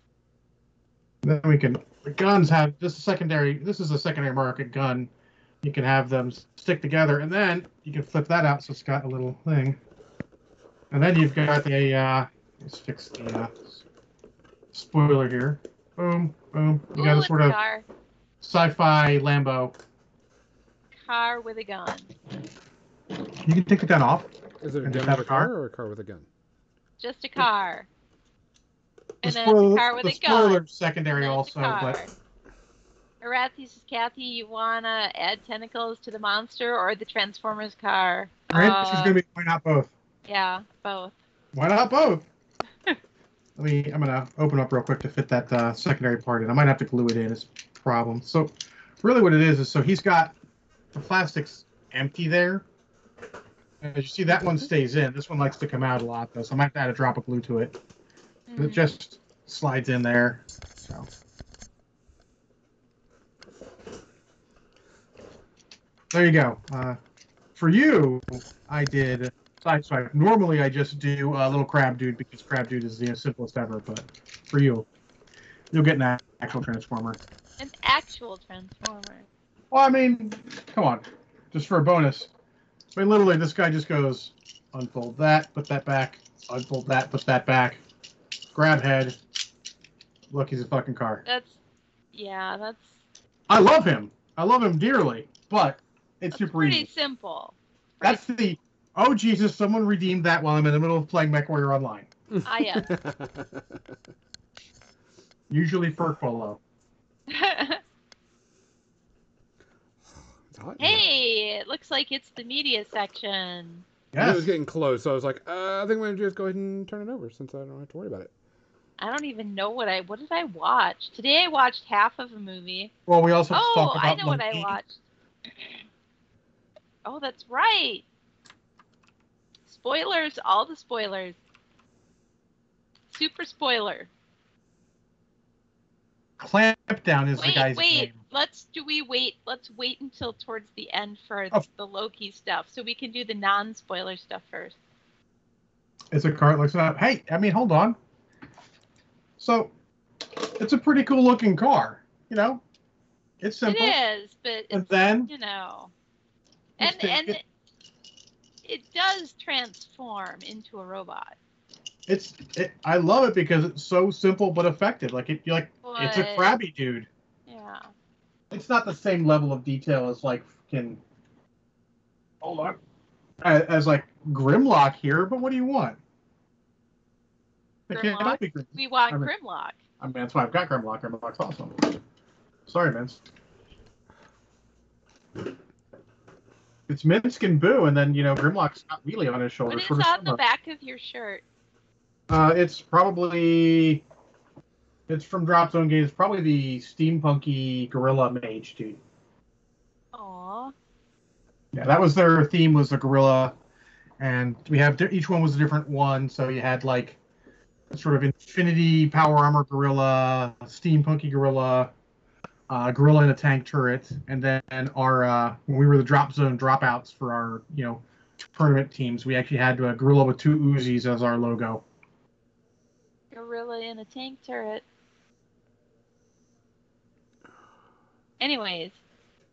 then we can the guns have this is secondary this is a secondary market gun. You can have them stick together and then you can flip that out so it's got a little thing. And then you've got the. uh let's fix the uh, spoiler here. Boom, boom. You got a sort of sci-fi Lambo. Car with a gun. You can take the gun off. Is it a gun have a a car? car or a car with a gun? Just a car. And the then a car with the a gun. spoiler's secondary Then it's a also, but car. Arathi says, Kathy, you wanna add tentacles to the monster or the Transformers car? right? She's Uh, gonna be why not both? Yeah, both. Why not both? Let me. I'm gonna open up real quick to fit that uh, secondary part in. I might have to glue it in. It's a problem. So, really, what it is is so he's got the plastic's empty there. As you see, that one stays in. This one likes to come out a lot, though. So I might have to add a drop of glue to it. It Mhm. just slides in there. So. There you go. Uh, for you, I did sideswipe. Normally, I just do a little crab dude because crab dude is the simplest ever. But for you, you'll get an actual transformer. An actual Transformer. Well, I mean, come on, just for a bonus. I mean, literally, this guy just goes unfold that, put that back, unfold that, put that back, grab head. Look, he's a fucking car. That's yeah, that's I love him. I love him dearly, but it's that's super pretty easy. simple. That's the oh Jesus! Someone redeemed that while I'm in the middle of playing MechWarrior Online. Ah, yes. Usually for Polo. It's hot in hey, it looks like it's the media section. I knew It was getting close, so I was like, uh, I think I'm gonna just go ahead and turn it over since I don't have to worry about it. I don't even know what I what did I watch today. I watched half of a movie. Well, we also Oh, talk about I know what I watched. Oh, that's right. Spoilers, all the spoilers. Super spoiler. Clampdown is the Wait, guy's wait. name. Let's do we wait? Let's wait until towards the end for Oh. the Loki stuff, so we can do the non-spoiler stuff first. It's a car. It looks up. Hey, I mean, hold on. So, it's a pretty cool looking car. You know, it's simple. It is, but And it's, then you know, and and it- it does transform into a robot. It's. It, I love it because it's so simple but effective. Like it, you're like it's a crabby dude. Yeah. It's not the same level of detail as like can. Hold on. As, as like Grimlock here, but what do you want? It can't Grimlock? be Grim- We want I mean- Grimlock. I mean, that's why I've got Grimlock. Grimlock's awesome. Sorry, Vince. It's Minsc and Boo, and then you know Grimlock's got Wheelie on his shoulder. What is sort of on the back of your shirt? Uh, it's probably it's from Drop Zone Games. Probably the steampunky gorilla mage dude. Aw. Yeah, that was their theme was the gorilla, and we have each one was a different one. So you had like sort of infinity power armor gorilla, steampunky gorilla, uh, gorilla in a tank turret, and then our uh, when we were the drop zone dropouts for our you know tournament teams, we actually had a gorilla with two Uzis as our logo. Gorilla in a tank turret. Anyways,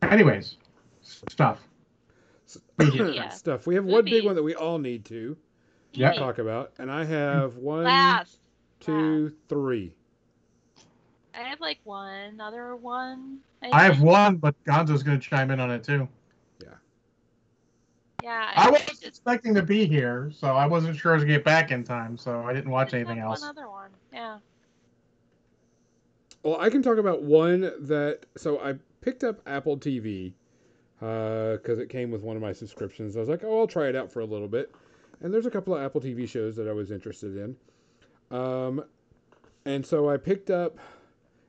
Anyways, stuff. Yeah. Stuff. We have one big one that we all need to Yeah. yay. talk about, and I have one, last. two, three. I have like one other one. I have one, but Gonzo's going to chime in on it too. Yeah. I think wasn't just expecting to be here, so I wasn't sure I was gonna get back in time, so I didn't watch just anything have else. One other one. Yeah. Well, I can talk about one that. So I picked up Apple TV because it came with one of my subscriptions. I was like, oh, I'll try it out for a little bit. And there's a couple of Apple TV shows that I was interested in. Um, and so I picked up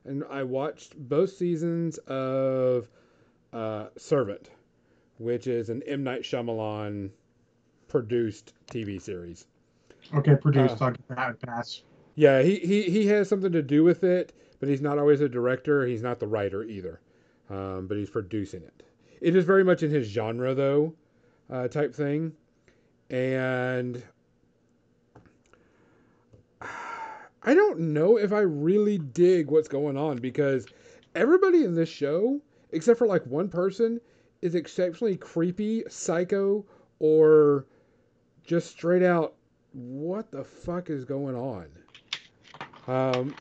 and I watched both seasons of uh, Servant, which is an M. Night Shyamalan produced TV series. Okay, produced. Uh, that pass. Yeah, he, he, he has something to do with it, but he's not always a director. He's not the writer either, um, but he's producing it. It is very much in his genre, though, uh, type thing. And I don't know if I really dig what's going on because everybody in this show, except for like one person, is exceptionally creepy, psycho, or just straight out, what the fuck is going on? Um,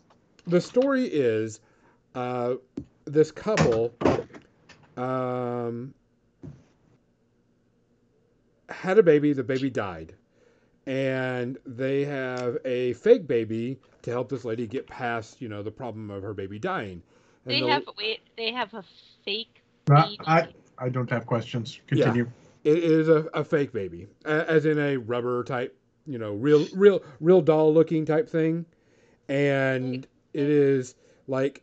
the story is uh, this couple um, had a baby, the baby died. And they have a fake baby to help this lady get past, you know, the problem of her baby dying. And They the- have wait. They have a fake. I, baby. I, I don't have questions. Continue. It is a, a fake baby, as in a rubber type, you know, real, real, real doll looking type thing, and it is like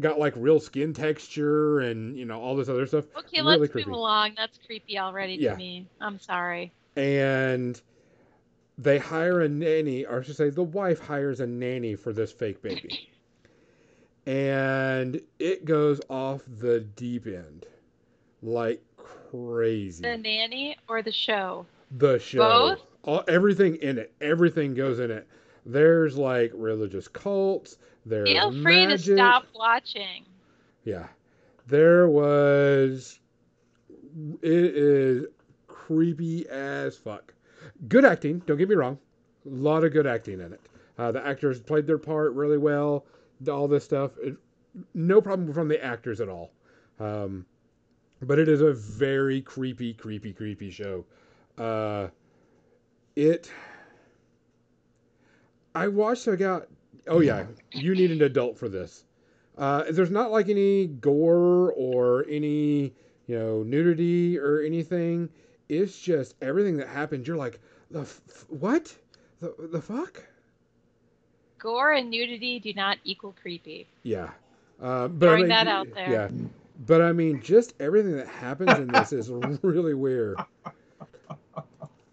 got like real skin texture and you know all this other stuff. Okay, really let's creepy. move along. That's creepy already Yeah. to me. I'm sorry. And they hire a nanny, or I should say, the wife hires a nanny for this fake baby, and it goes off the deep end, like crazy. The nanny or the show? the show. Both? All, everything in it. Everything goes in it. There's like religious cults. There's Feel free magic. to stop watching. Yeah. There was. It is creepy as fuck. Good acting. Don't get me wrong. A lot of good acting in it. Uh, the actors played their part really well. All this stuff. It, no problem from the actors at all. Um, but it is a very creepy, creepy, creepy show. Uh, it. I watched. I got. Oh yeah, you need an adult for this. Uh, there's not like any gore or any you know nudity or anything. It's just everything that happens. You're like, the f- what? The the fuck? Gore and nudity do not equal creepy. Yeah. Uh, but Throwing I mean, that out there. Yeah. But I mean, just everything that happens in this is really weird.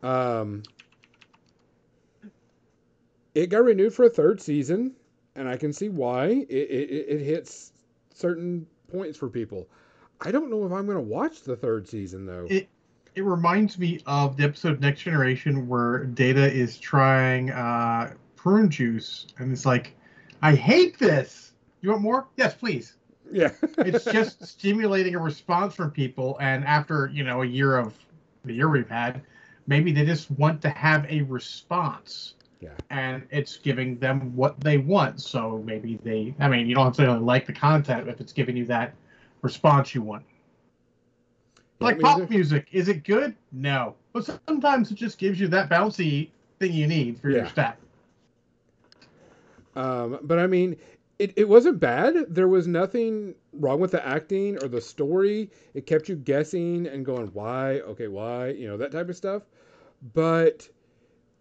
Um, it got renewed for a third season, and I can see why. It, it, it hits certain points for people. I don't know if I'm going to watch the third season, though. It it reminds me of the episode Next Generation where Data is trying uh, prune juice, and it's like, I hate this. You want more? Yes, please. Yeah. It's just stimulating a response from people, and after you know a year of the year we've had, maybe they just want to have a response. Yeah. And it's giving them what they want. So maybe they, I mean, you don't necessarily like the content if it's giving you that response you want. Yeah, Like pop music, is it good? No, but sometimes it just gives you that bouncy thing you need for your Yeah. stat. Um, but I mean, it, it wasn't bad. There was nothing wrong with the acting or the story. It kept you guessing and going, why? Okay, why? You know, that type of stuff. But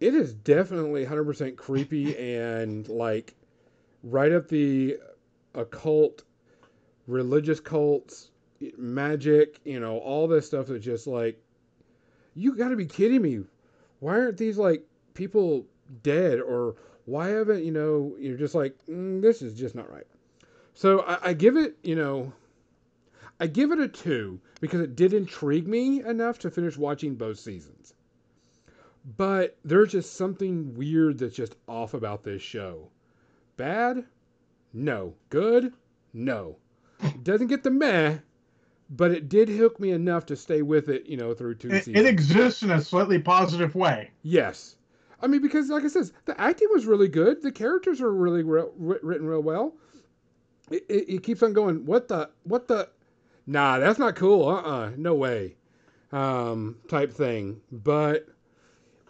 it is definitely 100% creepy and like right up the occult, religious cults, magic, you know, all this stuff that's just like, you got to be kidding me. Why aren't these like people dead or why haven't you know you're just like mm, this is just not right. So I, I give it you know i give it a two because it did intrigue me enough to finish watching both seasons. But there's just something weird that's just off about this show. Bad? No. Good? No. It doesn't get the meh but it did hook me enough to stay with it you know through two It, seasons. it exists in a slightly positive way. Yes. I mean, because like I said, the acting was really good. The characters are really re- written real well. It, it, it keeps on going. What the? What the? Nah, that's not cool. Uh uh No way. Um, type thing. But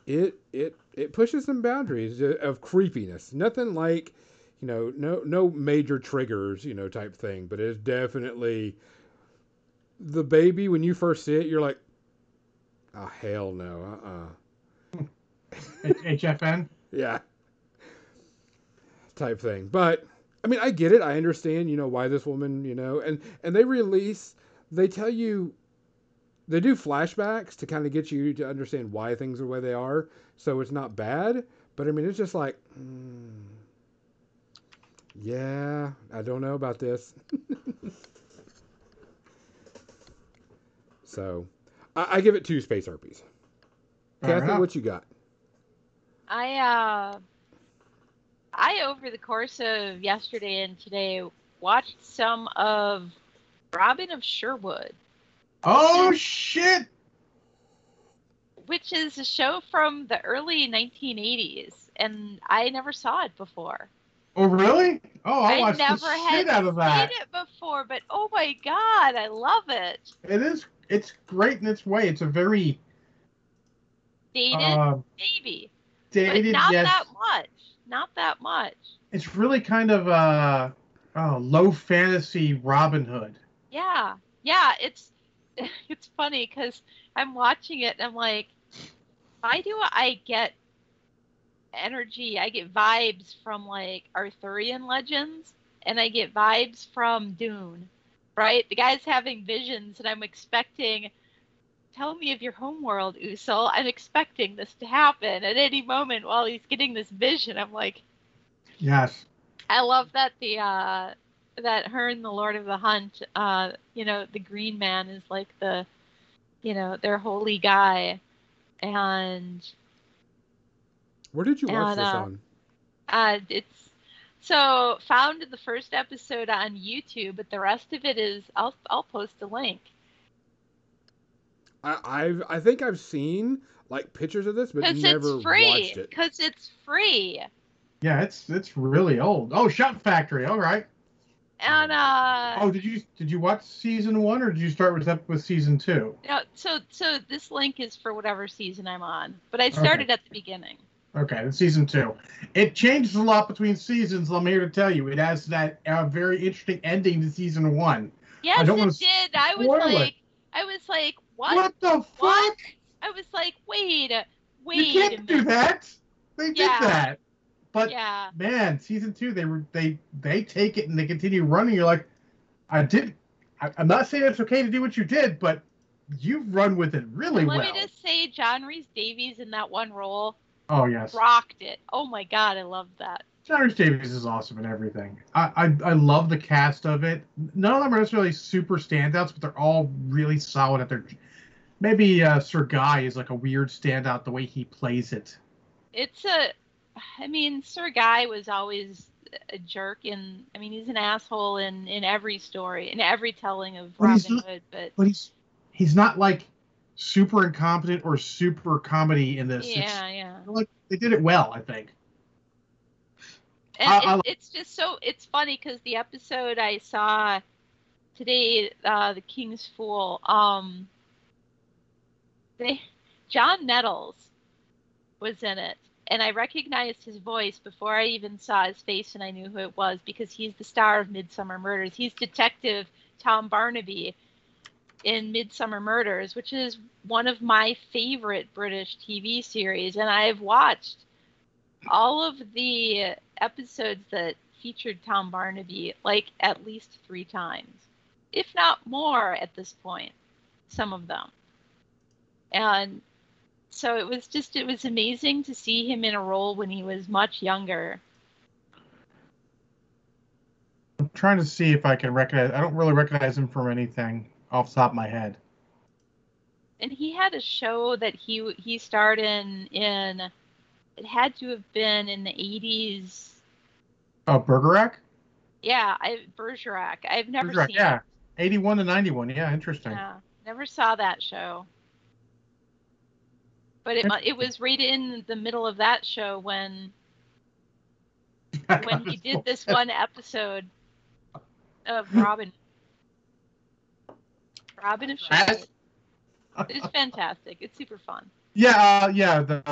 it it it pushes some boundaries of creepiness. Nothing like, you know, no no major triggers, you know, type thing. But it's definitely the baby when you first see it, you're like, oh hell no. Uh uh H- HFN. yeah. Type thing. But I mean, I get it. I understand, you know, why this woman, you know, and and they release they tell you they do flashbacks to kind of get you to understand why things are the way they are. So it's not bad, but I mean, it's just like mm, Yeah, I don't know about this. so, I, I give it two space harpies. Kathy, enough. what you got? I uh I over the course of yesterday and today watched some of Robin of Sherwood, Oh shit! which is a show from the early 1980s and I never saw it before. Oh really? Oh, I I watched never the had shit out of that. seen it before, but oh my god, I love it. It is. It's great in its way. It's a very Dated, uh, maybe, but dated. not yes, that much. Not that much. it's really kind of uh, oh, low fantasy Robin Hood. Yeah, yeah. It's it's funny because I'm watching it and I'm like, why do I get energy? I get vibes from like Arthurian legends, and I get vibes from Dune. Right, the guy's having visions, and I'm expecting. Tell me of your homeworld, Usul. I'm expecting this to happen at any moment while he's getting this vision. I'm like, Yes. I love that the uh that her and the Lord of the Hunt, uh, you know, the Green Man is like the, you know, their holy guy, and Where did you watch And, this uh, on? uh, it's so found the first episode on YouTube, but the rest of it is I'll I'll post a link. I, I've I think I've seen like pictures of this, but never it's free. watched it. Because it's free. Yeah, it's it's really old. Oh, Shout Factory. All right. And uh Oh, did you did you watch season one or did you start with up with season two? no, so so this link is for whatever season I'm on. But I started at the beginning. Okay, then season two. It changes a lot between seasons. I'm here to tell you, it has that uh, very interesting ending to season one. Yes, don't it did. I was spoil it. like I was like, what? What, the fuck? What? I was like, wait, wait you can't do that. They did Yeah. that. But Yeah. man, season two, they were they they take it and they continue running. You're like, I did. I, I'm not saying it's okay to do what you did, but you've run with it really Let well. me just say, John Rhys Davies in that one role oh yes, rocked it. Oh my god, I love that. John Rhys Davies is awesome in everything. I, I I love the cast of it. None of them are necessarily super standouts, but they're all really solid at their. Maybe uh, Sir Guy is like a weird standout the way he plays it. It's a, I mean, Sir Guy was always a jerk, and I mean, he's an asshole in in every story, in every telling of But Robin not- Hood. But But he's he's not like super incompetent or super comedy in this. It's- yeah, yeah. like they did it well, I think. And I- it, I- it's just so it's funny because the episode I saw today, uh, the King's Fool, um, they John Nettles was in it, and I recognized his voice before I even saw his face, and I knew who it was because he's the star of Midsomer Murders. He's Detective Tom Barnaby in Midsomer Murders, which is one of my favorite British TV series, and I've watched all of the episodes that featured Tom Barnaby like at least three times, if not more at this point, some of them. And so it was just, it was amazing to see him in a role when he was much younger. I'm trying to see if I can recognize. I don't really recognize him from anything off the top of my head. And he had a show that he he starred in in it had to have been in the 80s. Oh, Bergerac. Yeah, I Bergerac. I've never Bergerac, seen yeah, it. 81 to 91. Yeah, interesting. Yeah, never saw that show. But it it was right in the middle of that show when when he did this one episode of Robin. Robin of Sherwood. It's fantastic. It's super fun. Yeah, uh, yeah. The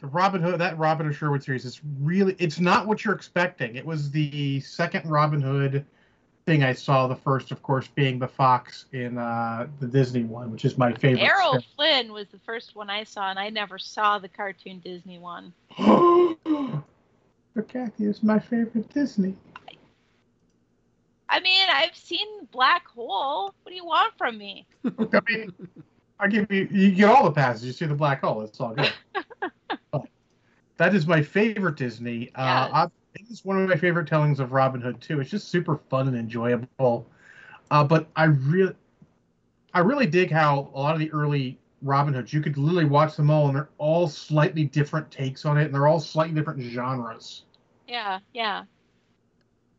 the Robin Hood, that Robin of Sherwood series is really. It's not what you're expecting. It was the second Robin Hood thing I saw. The first, of course, being the Fox in uh, the Disney one, which is my favorite. Errol Flynn was the first one I saw, and I never saw the cartoon Disney one. but Kathy is my favorite Disney. I mean, I've seen Black Hole. What do you want from me? I mean, I give you you get all the passes. You see the black hole. It's all good. That is my favorite Disney. Uh, Yes. I, It's one of my favorite tellings of Robin Hood too. It's just super fun and enjoyable. Uh, but I really, I really dig how a lot of the early Robin Hoods you could literally watch them all, and they're all slightly different takes on it, and they're all slightly different genres. Yeah, yeah.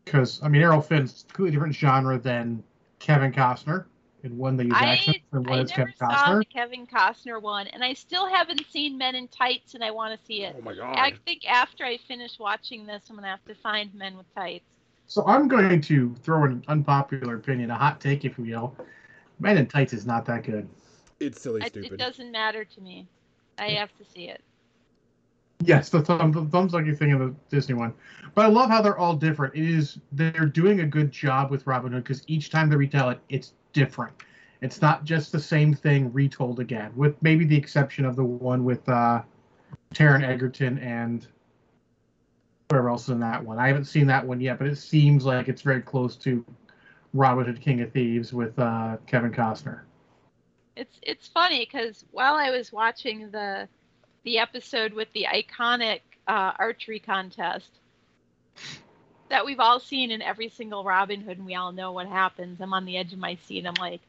Because I mean, Errol Flynn's completely different genre than Kevin Costner, and one they use I, accents, and one I is never Kevin saw Costner. the Kevin Costner one, and I still haven't seen Men in Tights, and I want to see it. Oh my god. I think after I finish watching this, I'm gonna have to find Men with Tights. So I'm going to throw an unpopular opinion, a hot take, if you will. Men in Tights is not that good. It's silly I, stupid. it doesn't matter to me. I have to see it. Yes, the, thumb, the thumbs like you think of the Disney one, but I love how they're all different. It is they're doing a good job with Robin Hood because each time they retell it, it's different. It's not just the same thing retold again, with maybe the exception of the one with uh, Taron Egerton and whoever else is in that one. I haven't seen that one yet, but it seems like it's very close to Robin Hood, King of Thieves with uh, Kevin Costner. It's it's funny because while I was watching the the episode with the iconic uh, archery contest that we've all seen in every single Robin Hood, and we all know what happens. I'm on the edge of my seat. I'm like,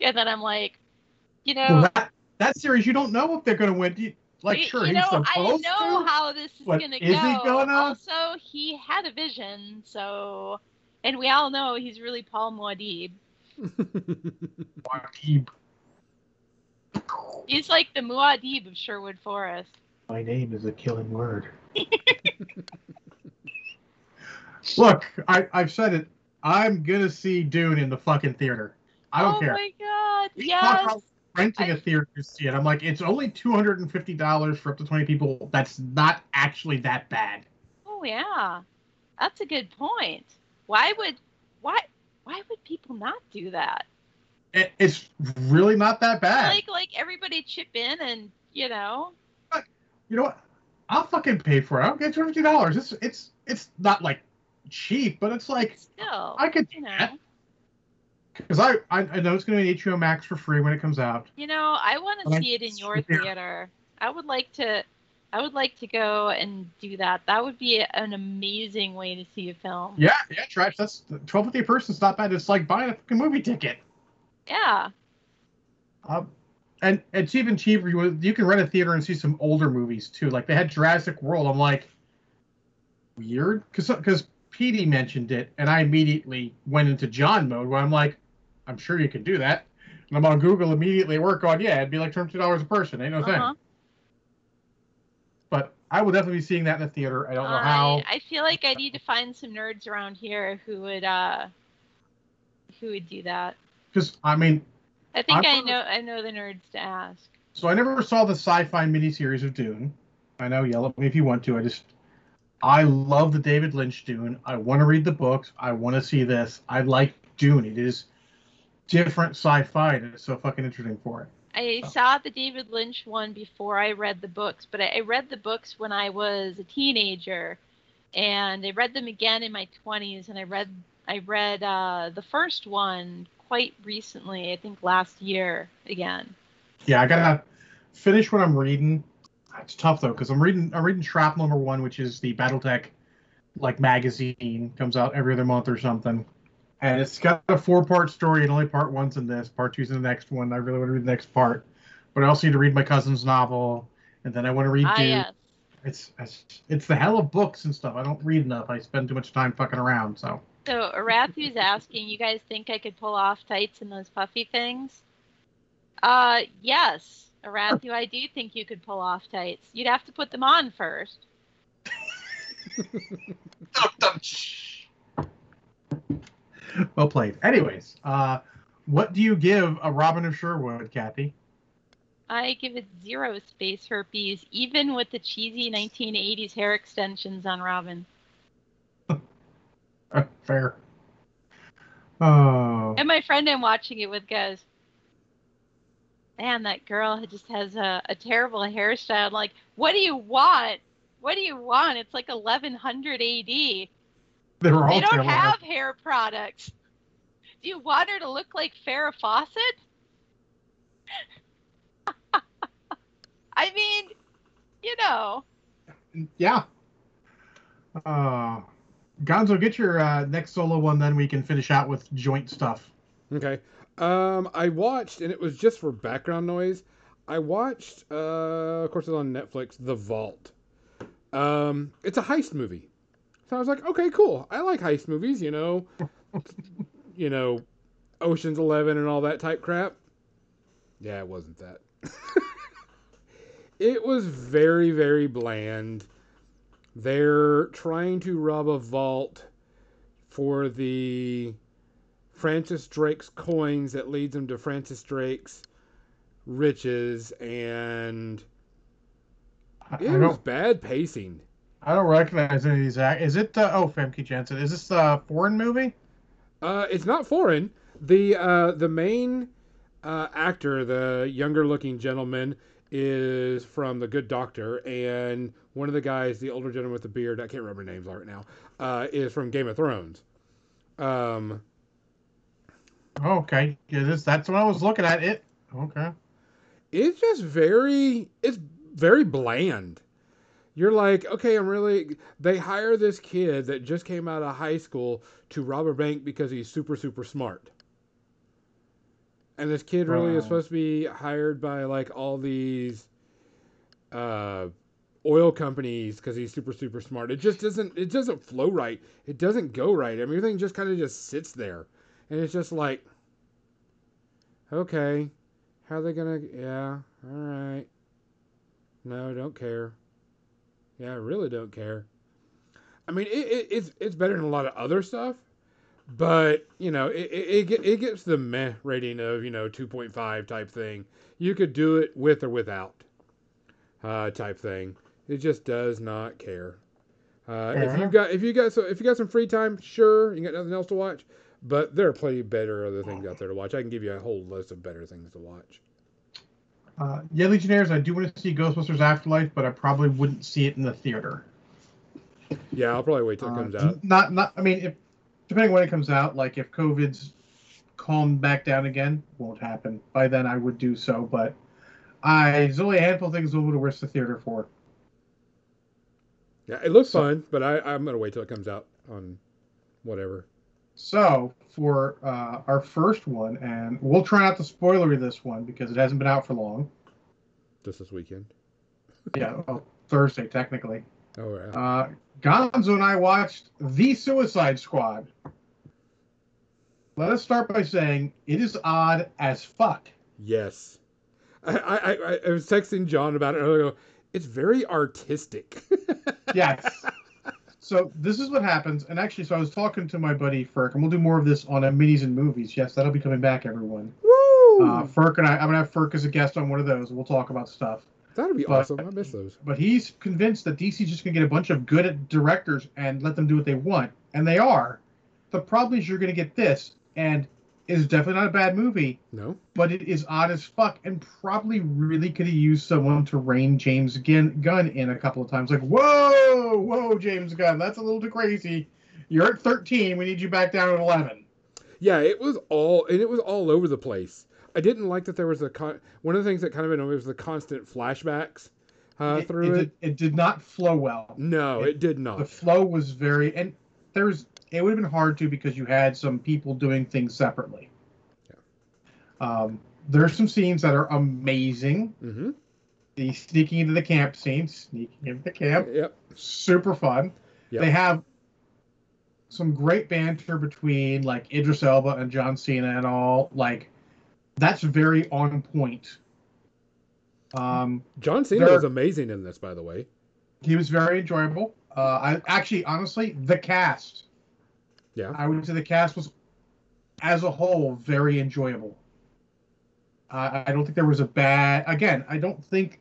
and then I'm like, you know, Well, that, that series, you don't know if they're going to win. You- Like, you, sure, you he's know, I know to. how this is gonna is he go. gonna? Also, he had a vision, so, and we all know he's really Paul Muad'Dib. Muad'Dib. He's like the Muad'Dib of Sherwood Forest. My name is a killing word. Look, I, I've said it. I'm gonna see Dune in the fucking theater. I don't oh care. Oh my god! We Yes. renting a I- theater to see it. I'm like, it's only two hundred and fifty dollars for up to twenty people. That's not actually that bad. Oh yeah, that's a good point. Why would why why would people not do that? It, it's really not that bad. Like like everybody chip in and you know. you know what? I'll fucking pay for it. I'll get two hundred fifty dollars. It's it's it's not like cheap, but it's like Still, I could you do know, that because I, I I know it's gonna be HBO Max for free when it comes out. you know, I want to see it in your there- theater. I would like to, I would like to go and do that. That would be an amazing way to see a film. Yeah, yeah, Trash. That's twelve fifty a person. It's not bad. It's like buying a fucking movie ticket. Yeah, Um, and it's even cheaper. You you can rent a theater and see some older movies too. Like they had Jurassic World. I'm like, weird, because because PD mentioned it, and I immediately went into John mode where I'm like, I'm sure you can do that. And I'm on Google immediately. Work on yeah, it'd be like twenty dollars a person. Ain't no thing. uh-huh. But I will definitely be seeing that in the theater. I don't know how. I, I feel like I need to find some nerds around here who would uh who would do that. Because I mean, I think I'm- I know I know the nerds to ask. So I never saw the sci-fi miniseries of Dune. I know, yell at me if you want to. I just, I love the David Lynch Dune. I want to read the books. I want to see this. I like Dune. It is different sci-fi, and it's so fucking interesting for it. I Oh. saw the David Lynch one before I read the books, but I, I read the books when I was a teenager, and I read them again in my twenties, and I read I read uh, the first one quite recently. I think last year again. Yeah, I gotta finish what I'm reading. It's tough though because I'm reading I'm reading Shrapnel number one, which is the BattleTech like magazine comes out every other month or something, and it's got a four part story and only part one's in this, part two's in the next one. I really want to read the next part, but I also need to read my cousin's novel, and then I want to read Ah, yes. It's, it's it's the hell of books and stuff. I don't read enough. I spend too much time fucking around. So So Arathu's asking, you guys think I could pull off tights and those puffy things? Uh, yes, Arathu, I do think you could pull off tights. You'd have to put them on first. well played. Anyways, uh, what do you give a Robin of Sherwood, Kathy? I give it zero space herpes, even with the cheesy 1980s hair extensions on Robin. Fair. Oh, And my friend I'm watching it with goes, Man, that girl just has a, a terrible hairstyle. Like, what do you want? What do you want? It's like 1100 AD. they were all They don't terrible. have hair products. Do you want her to look like Farrah Fawcett? I mean, you know, Yeah. Uh, Gonzo, get your uh, next solo one, then we can finish out with joint stuff. Okay. Um, I watched, and it was just for background noise. I watched, uh, of course, it's on Netflix, The Vault. Um, it's a heist movie. So I was like, okay, cool. I like heist movies, you know, you know, Ocean's Eleven and all that type crap. Yeah, it wasn't that. it was very, very bland. They're trying to rob a vault for the Francis Drake's coins that leads him to Francis Drake's riches, and it I was bad pacing. I don't recognize any of these. Act- is it? Uh, oh, Famke Janssen. Is this a foreign movie? Uh, it's not foreign. The uh, the main uh, actor, the younger looking gentleman, is from The Good Doctor, and one of the guys, the older gentleman with the beard, I can't remember names right now, uh, is from Game of Thrones. Um, okay. Yeah, this. That's what I was looking at. It. Okay. it's just very it's very bland you're like okay i'm really they hire this kid that just came out of high school to rob a bank because he's super super smart and this kid really is supposed to be hired by like all these uh oil companies because he's super super smart it just doesn't it doesn't flow right it doesn't go right I mean, everything just kind of just sits there and it's just like okay how are they gonna yeah all right. No don't care. Yeah i really don't care. I mean it, it, it's it's better than a lot of other stuff but you know it, it, it, it gets the meh rating of you know 2.5 type thing. You could do it with or without uh, type thing. It just does not care. Uh, if Uh-huh. you've got if you got so if you got some free time sure. You got nothing else to watch but there are plenty better other things out there to watch i can give you a whole list of better things to watch Uh, yeah, Legionnaires. I do want to see Ghostbusters Afterlife, but I probably wouldn't see it in the theater. yeah i'll probably wait till it Uh, comes out Not, not. I mean, if depending when it comes out, like if COVID's calmed back down again, won't happen. By then, I would do so, but I there's only a handful of things I would risk the theater for. yeah it looks So- fun but I, i'm gonna wait till it comes out on whatever So for uh, our first one, and we'll try not to spoiler this one because it hasn't been out for long. just this weekend Yeah, well, Thursday technically. oh yeah Uh, Gonzo and I watched The Suicide Squad. Let us start by saying it is odd as fuck. Yes. I, I, I, I was texting John about it earlier. It's very artistic. Yes. So this is what happens, and actually, so I was talking to my buddy Ferk, and we'll do more of this on a minis and movies. Yes, that'll be coming back, everyone. Woo! Uh, Ferk and I, I'm gonna have Ferk as a guest on one of those. and We'll talk about stuff. That'd be but- awesome. I miss those. But he's convinced that DC's just gonna get a bunch of good directors and let them do what they want, and they are. The problem is you're gonna get this, and it's definitely not a bad movie, No? but it is odd as fuck, and probably really could have used someone to rein James Gunn, in a couple of times. Like, whoa, whoa, James Gunn, that's a little too crazy. You're at 13. We need you back down at 11. Yeah, it was all and it was all over the place. I didn't like that there was a con- one of the things that kind of annoyed me was the constant flashbacks uh, it, through it. Did, it did not flow well. No, it- it did not. The flow was very, and there's it would have been hard to because you had some people doing things separately. Yeah. Um, there's some scenes that are amazing. Mm-hmm. The sneaking into the camp scene, sneaking into the camp, Yep. super fun. Yep. They have some great banter between like Idris Elba and John Cena and all. Like that's very on point. Um, John Cena was amazing in this, by the way. he was very enjoyable. Uh, I actually, honestly, the cast. Yeah. I would say the cast was, as a whole, very enjoyable. I I don't think there was a bad. Again, I don't think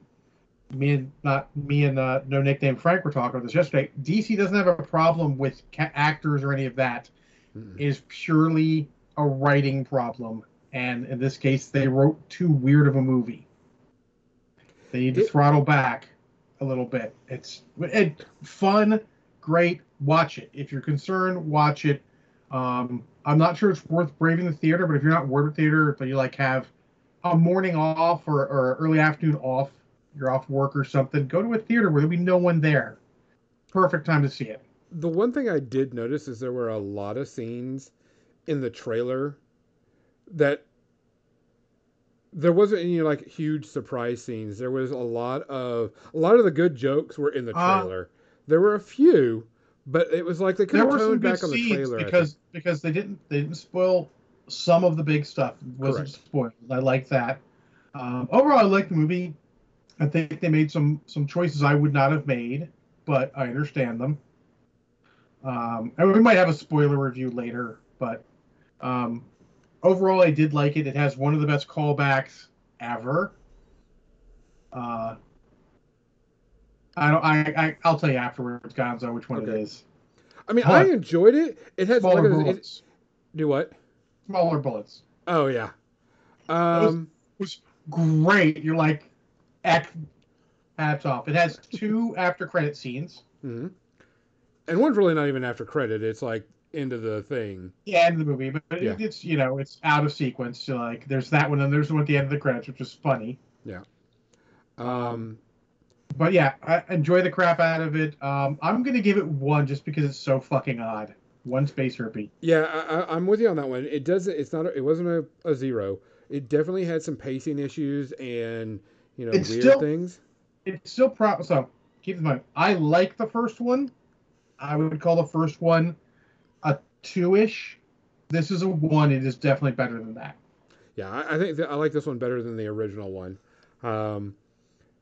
me and not me and uh, no nickname Frank were talking about this yesterday. DC doesn't have a problem with ca- actors or any of that. Is purely a writing problem, and in this case, they wrote too weird of a movie. They need to It- throttle back a little bit. It's it, fun, great. Watch it. If you're concerned, watch it. Um, I'm not sure it's worth braving the theater, but if you're not worth the theater, but you like have a morning off or, or early afternoon off, you're off work or something, go to a theater where there'll be no one there. Perfect time to see it. the one thing I did notice is there were a lot of scenes in the trailer that there wasn't any like huge surprise scenes. There was a lot of a lot of the good jokes were in the Uh, trailer. there were a few, but it was like they could there have toned back on the trailer. Because because they didn't they didn't spoil some of the big stuff. It wasn't Correct. spoiled. I like that. Um, overall, I like the movie. I think they made some some choices I would not have made, but I understand them. Um, and we might have a spoiler review later, but um, overall, I did like it. It has one of the best callbacks ever. Uh, I don't. I, I I'll tell you afterwards, Gonzo, which one it Okay. is. I mean, What? I enjoyed it. It had like Smaller it, bullets. do what? Smaller bullets. Oh yeah. was- Um, was great. You're like, act, hats off. It has two after credit scenes. mhm. and one's really not even after credit. It's like into the thing. Yeah, end of the movie, but it- Yeah. it's you know it's out of sequence. So like, there's that one, and there's one at the end of the credits, which is funny. Yeah. Um, But yeah, I enjoy the crap out of it. Um, I'm gonna give it one just because it's so fucking odd. One space herpy. yeah, I, I'm with you on that one. It doesn't. It's not. A, it wasn't a, a zero. It definitely had some pacing issues and you know It's weird still- things. It's still pro. So keep in mind, I like the first one. I would call the first one a two-ish. This is a one. It is definitely better than that. Yeah, I, I think that I like this one better than the original one, um,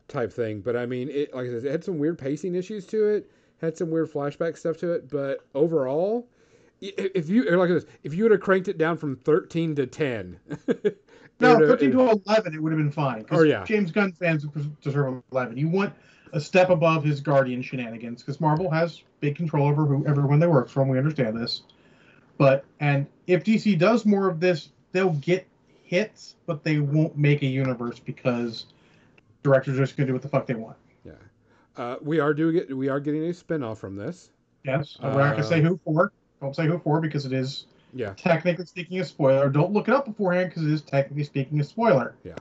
type thing. But I mean, it like I said, it had some weird pacing issues to it. Had some weird flashback stuff to it. But overall, if you like this, if you would have cranked it down from 13 to 10. it No, 13 to 11, it would have been fine. Oh, yeah. James Gunn fans deserve 11. You want a step above his Guardian shenanigans because Marvel has big control over who everyone they works from. We understand this. But, and if DC does more of this, they'll get hits, but they won't make a universe because directors are just going to do what the fuck they want. Yeah, uh, we are doing it. We are getting a spinoff from this. Yes. We're not going to say Uh, who for. Don't say who for because it is Yeah, technically speaking a spoiler. Don't look it up beforehand because it is technically speaking a spoiler. Yeah,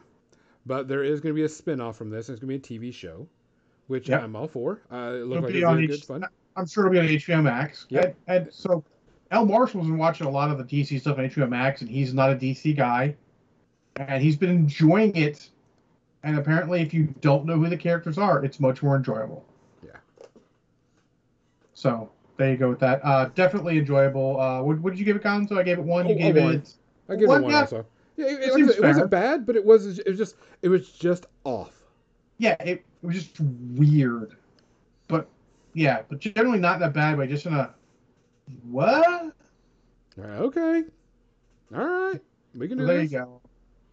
but there is going to be a spinoff from this. It's going to be a TV show, which Yep. I'm all for. Uh, it It'll looks like it's on really each- good fun. I'm sure it'll be on HBO Max. Yep. And, and so El Marshall's been watching a lot of the DC stuff on HBO Max, and he's not a DC guy. And he's been enjoying it. And apparently, if you don't know who the characters are, it's much more enjoyable. Yeah. So there you go with that. Uh, definitely enjoyable. Uh, what, what did you give it, So I gave it one. You Oh, gave a one. it. I give One, it one yeah. also. Yeah, it, It it, like I seems said, it wasn't bad, but it was it was just it was just off. Yeah, it, it was just weird. But yeah, but generally not in a bad way. Just in a what? Okay. All right. We can do So there you go.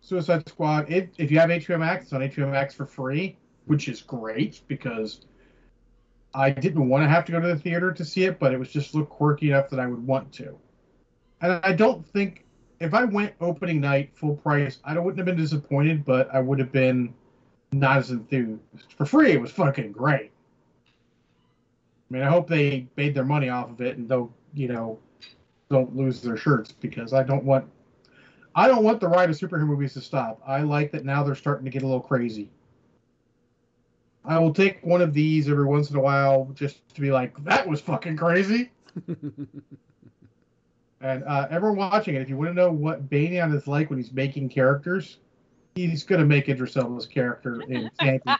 Suicide Squad. It, if you have HBO Max, it's on HBO Max for free, which is great because I didn't want to have to go to the theater to see it, but it was just looked quirky enough that I would want to. And I don't think if I went opening night full price, I wouldn't have been disappointed, but I would have been not as enthused. For free, it was fucking great. I mean, I hope they made their money off of it and don't, you know, don't lose their shirts because I don't want I don't want the ride of superhero movies to stop. I like that now they're starting to get a little crazy. I will take one of these every once in a while just to be like, that was fucking crazy. And uh, everyone watching it, if you want to know what Banyan is like when he's making characters, he's going to make Idris Elba's character in Champions.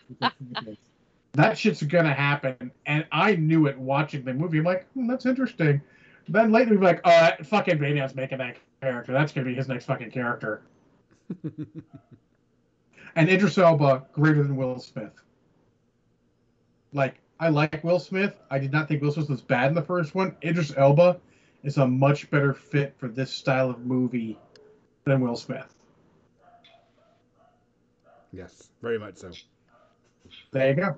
that shit's going to happen. And I knew it watching the movie. I'm like, hmm, that's interesting. Then later, we're like, oh, that fucking Banyan's making that character. That's going to be his next fucking character. and Idris Elba greater than Will Smith. Like, I like Will Smith. I did not think Will Smith was bad in the first one. Idris Elba is a much better fit for this style of movie than Will Smith. yes, very much so. There you go.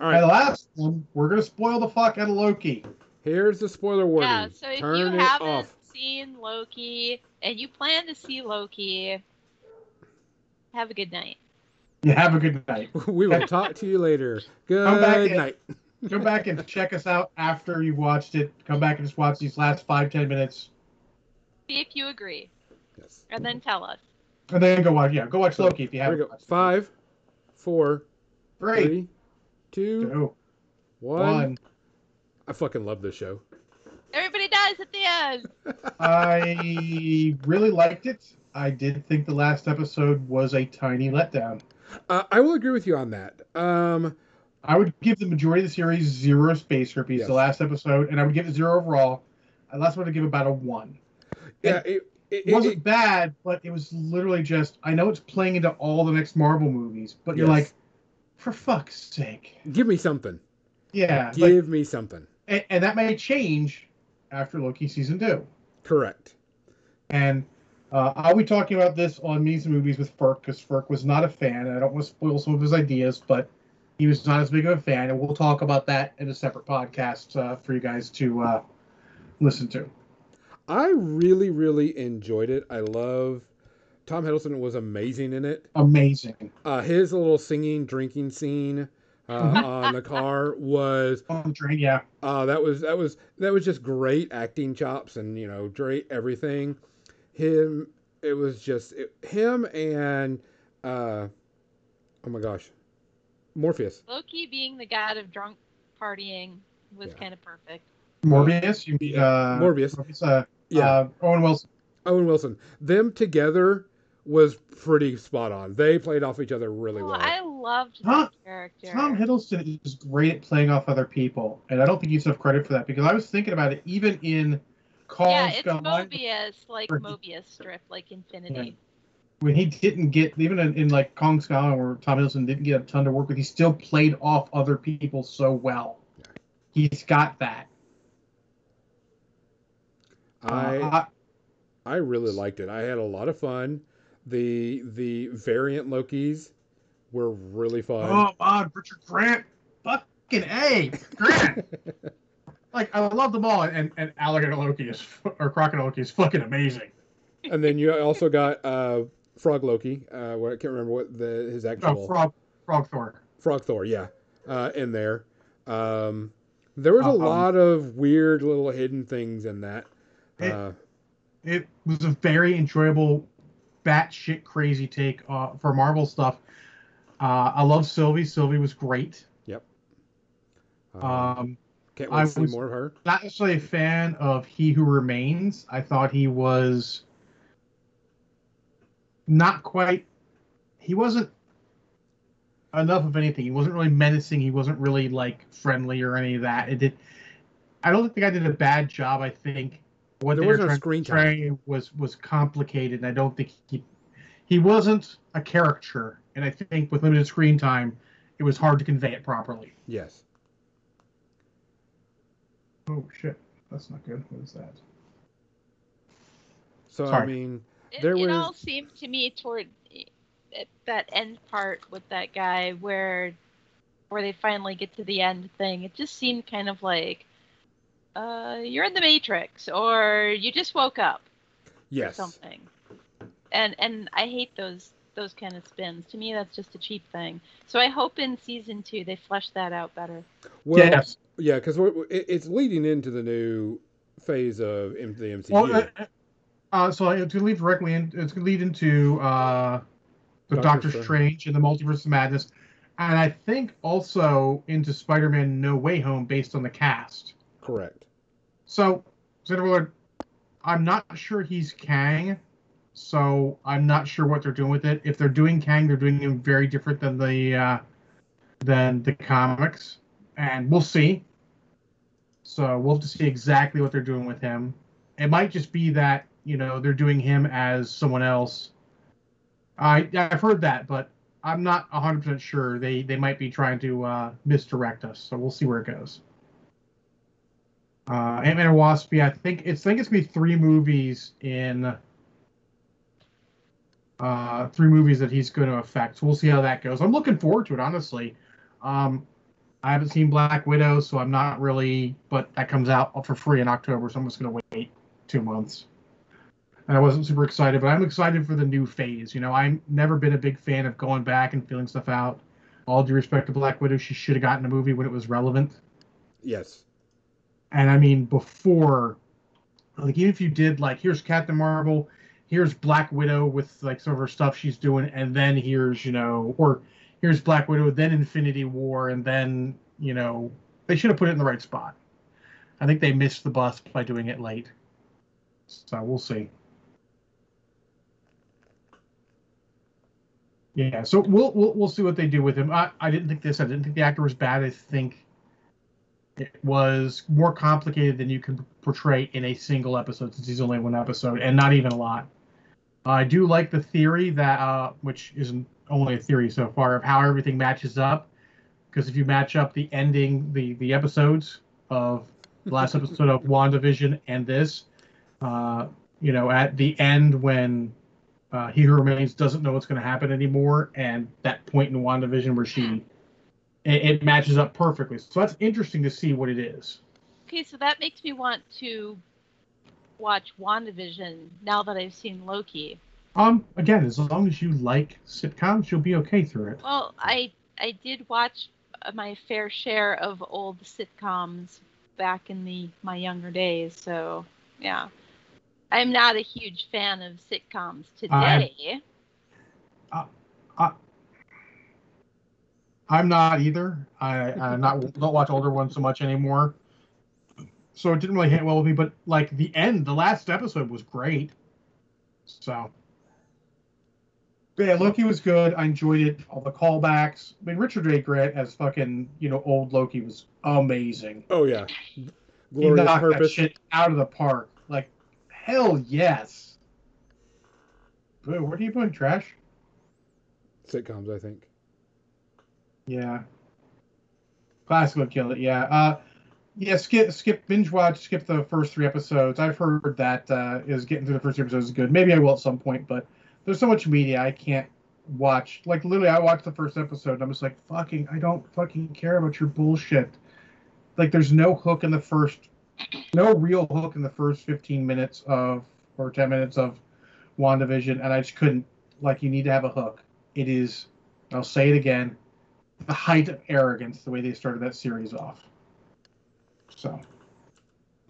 All right. And the last one, we're gonna spoil the fuck out of Loki. Here's the spoiler warning. Yeah, so if Turn you it haven't off. Seen Loki and you plan to see Loki, have a good night. You have a good night. we will talk to you later. Come back Good in. night. Come back and check us out after you've watched it. Come back and just watch these last five ten minutes, See if you agree, Yes. and then tell us. and then go watch. Yeah, go watch Loki if you we haven't. go. watched it. Five, four, Three, three, two, two, one. one. fucking love this show. Everybody dies at the end. I really liked it. I did think the last episode was a tiny letdown. Uh, I will agree with you on that. Um, I would give the majority of the series zero space herpes, Yes. the last episode, and I would give it zero overall. Uh, last one to give about a one. yeah, it, it, It wasn't it- bad, but it was literally just. I know it's playing into all the next Marvel movies, but you're like, for fuck's sake, give me something. yeah. like- Give me something. and, and that may change after Loki season two. Correct. And uh, I'll be talking about this on Me's and Movies with Ferk because Ferk was not a fan. And I don't want to spoil some of his ideas, but he was not as big of a fan. And we'll talk about that in a separate podcast uh, for you guys to uh, listen to. I really, really enjoyed it. I love Tom Hiddleston was amazing in it. Amazing. Uh, his little singing, drinking scene uh, on the car was On the train, yeah. uh, that was that was that was just great acting chops and you know great everything. Him, it was just it, him and uh, oh my gosh, Morpheus. Loki being the god of drunk partying was Yeah. kind of perfect. Morbius, you mean uh, Morbius. Morbius, uh, Yeah, uh, Owen Wilson. Owen Wilson. Them together was pretty spot on. They played off each other really Oh, well. I loved Tom- that character. Tom Hiddleston is great at playing off other people, and I don't think he gets enough credit for that because I was thinking about it even in Kong yeah, it's Skull Mobius, like Mobius strip, like Infinity. when he didn't get even in, in like Kong Skull where Tom Hiddleston didn't get a ton to work with, he still played off other people so well. He's got that. I Uh, I really liked it. I had a lot of fun. The the variant Lokis were really fun. oh, God, Richard Grant, fucking a Grant. like I love them all, and and Alligator Loki is or Crocodile Loki is fucking amazing. and then you also got uh, Frog Loki. Uh, what I can't remember what the his actual Oh, Frog Frog Thor. Frog Thor, yeah, uh, in there. Um, there was a Um, lot of weird little hidden things in that. It- Uh, it was a very enjoyable, batshit crazy take uh, for Marvel stuff. Uh, I love Sylvie. Sylvie was great. um, Um, can't I wait to see more of her. not necessarily a fan of He Who Remains. I thought he was not quite. He wasn't enough of anything. He wasn't really menacing. He wasn't really like friendly or any of that. It did. I don't think the guy did a bad job. I think what There they were wasn't trying, screen time. was was complicated. And I don't think he he wasn't a caricature. And I think with limited screen time, it was hard to convey it properly. Yes. Oh shit, that's not good. What is that? So I mean, It, There it was- all seemed to me toward that end part with that guy where where they finally get to the end thing. It just seemed kind of like uh, you're in the Matrix or you just woke up or yes. something. And and I hate those those kind of spins. To me, that's just a cheap thing. So I hope in season two they flesh that out better. Well, yes. yeah, because it's leading into the new phase of the MCU. Well, uh, uh, so it's going to lead directly in. It's going to lead into uh, the Doctor Doctor, Strange. Strange and the Multiverse of Madness, and I think also into Spider-Man: No Way Home based on the cast. Correct. So, Xenoblade, I'm not sure he's Kang, so I'm not sure what they're doing with it. If they're doing Kang, they're doing him very different than the uh, than the comics, and we'll see. So we'll have to see exactly what they're doing with him. It might just be that you know they're doing him as someone else. I I've heard that, but I'm not 100% sure. They they might be trying to uh, misdirect us, so we'll see where it goes. Uh, Ant Man and Wasp. Yeah, I think it's I think it's gonna be three movies in. Uh, three movies that he's going to affect. So we'll see how that goes. I'm looking forward to it, honestly. Um, I haven't seen Black Widow, so I'm not really. But that comes out for free in October, so I'm just going to wait two months. And I wasn't super excited, but I'm excited for the new phase. You know, I've never been a big fan of going back and feeling stuff out. All due respect to Black Widow, she should have gotten a movie when it was relevant. Yes. And I mean, before, like, even if you did, like, here's Captain Marvel, here's Black Widow with, like, some of her stuff she's doing, and then here's, you know, or here's Black Widow, then Infinity War, and then, you know, they should have put it in the right spot. I think they missed the bus by doing it late. So we'll see. Yeah, so we'll we'll, we'll see what they do with him. I, I didn't think this. I didn't think the actor was bad. I think it was more complicated than you can portray in a single episode since he's only one episode and not even a lot. I do like the theory that, uh, which isn't only a theory so far, of how everything matches up. Because if you match up the ending, the the episodes of the last episode of WandaVision and this, uh, you know, at the end when uh, He Who Remains doesn't know what's going to happen anymore, and that point in WandaVision where she it, it matches up perfectly. So that's interesting to see what it is. Okay, so that makes me want to watch WandaVision now that I've seen Loki. Um, again, as long as you like sitcoms, you'll be okay through it. Well, I I did watch my fair share of old sitcoms back in the my younger days, so yeah. I'm not a huge fan of sitcoms today. I, I, I'm not either. I, I not don't watch older ones so much anymore. So it didn't really hit well with me. But like the end, the last episode was great. So but yeah, Loki was good. I enjoyed it. All the callbacks. I mean, Richard A. Grant as fucking you know old Loki was amazing. Oh yeah, He glorious knocked that shit out of the park. Like hell yes. Boo, what are you doing, trash? Sitcoms, I think. Yeah. Classic would kill it. Yeah. Uh, yeah. Skip, skip, binge watch, skip the first three episodes. I've heard that uh, is getting through the first three episodes is good. Maybe I will at some point, but there's so much media I can't watch. Like literally, I watched the first episode and I'm just like, fucking, I don't fucking care about your bullshit. Like, there's no hook in the first, no real hook in the first 15 minutes of or 10 minutes of WandaVision, and I just couldn't. Like, you need to have a hook. It is. I'll say it again the height of arrogance the way they started that series off. So,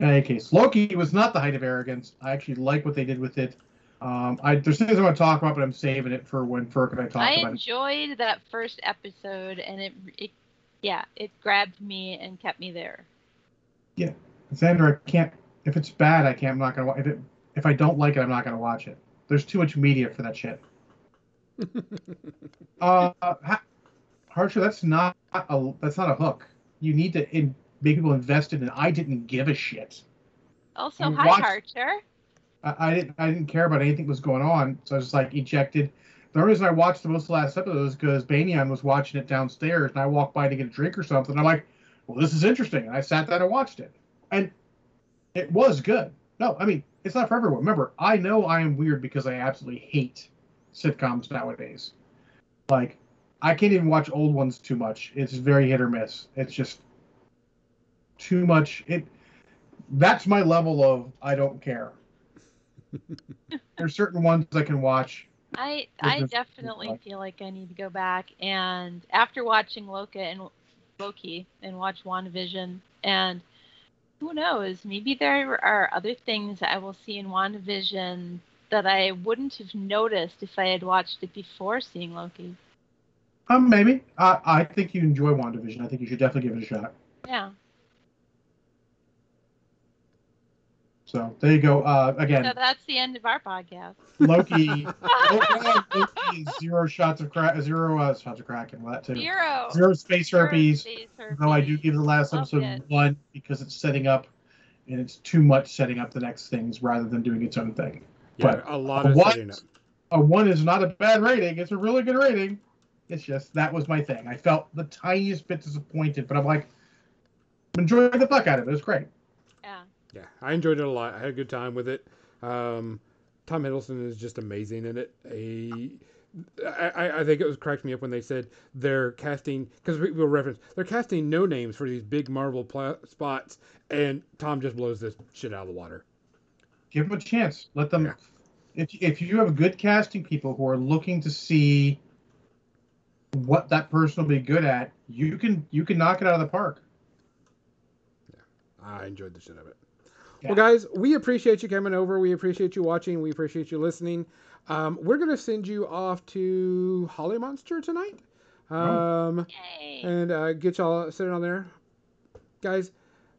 in any case, Loki was not the height of arrogance. I actually like what they did with it. Um, I there's things I want to talk about, but I'm saving it for when Ferk and I talk I about it. I enjoyed that first episode, and it, it, yeah, it grabbed me and kept me there. Yeah, Xander, I can't. If it's bad, I can't. I'm not gonna. If it, if I don't like it, I'm not gonna watch it. There's too much media for that shit. Uh, ha- Harsha, that's not a that's not a hook. You need to in, make people invested, and I didn't give a shit. Also, I hi, watched- Archer. I, I didn't I didn't care about anything that was going on, so I was just like ejected. The only reason I watched the most of the last episode was because Banyan was watching it downstairs, and I walked by to get a drink or something. I'm like, well, this is interesting, and I sat down and watched it, and it was good. No, I mean it's not for everyone. Remember, I know I am weird because I absolutely hate sitcoms nowadays. Like, I can't even watch old ones too much. It's very hit or miss. It's just too much. It that's my level of I don't care. There's certain ones I can watch. I I definitely feel like I need to go back and after watching Loki and Loki and watch WandaVision and who knows, maybe there are other things I will see in WandaVision that I wouldn't have noticed if I had watched it before seeing Loki. Um, maybe. I I think you enjoy WandaVision. I think you should definitely give it a shot. Yeah. So there you go. Uh, again, So that's the end of our podcast. Loki. Loki is zero shots of crack. Zero uh, shots of crack and that too. Zero. Zero space Zero herpes. space Though I do give the last Love episode it. one because it's setting up, and it's too much setting up the next things rather than doing its own thing. Yeah, But a lot of what? setting up. a one is not a bad rating. It's a really good rating. It's just that was my thing. I felt the tiniest bit disappointed, but I'm like, I'm enjoying the fuck out of it. It was great. Yeah. I enjoyed it a lot. I had a good time with it. Um, Tom Hiddleston is just amazing in it. He, I, I- think it was cracked me up when they said they're casting because we will reference they're casting no names for these big Marvel pla- spots, and Tom just blows this shit out of the water. Give them a chance. Let them. Yeah. If if you have good casting people who are looking to see what that person will be good at, you can you can knock it out of the park. Yeah, I enjoyed the shit of it. Yeah. Well, guys, we appreciate you coming over. We appreciate you watching. We appreciate you listening. Um, we're gonna send you off to Holly Monster tonight. Oh. Um, Yay. and uh, get y'all sitting on there, guys.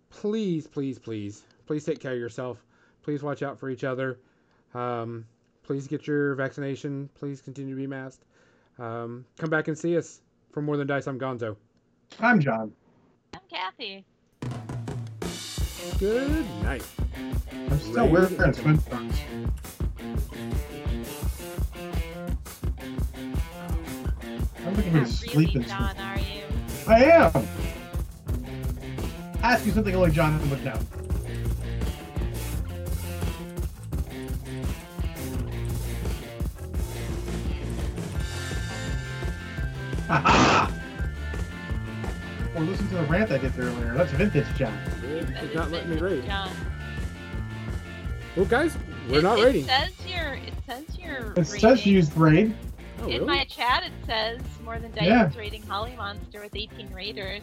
please, please, please, please take care of yourself. Please watch out for each other. Um, please get your vaccination. Please continue to be masked. Um, come back and see us for more than dice. I'm Gonzo. I'm John. I'm Kathy. Good night. I'm still Rated wearing swim trunks. I'm looking Not for really, sleeping. John, are you? I am. Ask you something only John would know. Ha Or listen to the rant I did earlier. That's vintage John. It That did not let me vintage rate. John. Well, guys, we're It- not it rating. Says your, it says your. It says rating. used raid. Oh, In really? my chat, it says more than Dice Yeah. is rating Holly Monster with 18 raiders.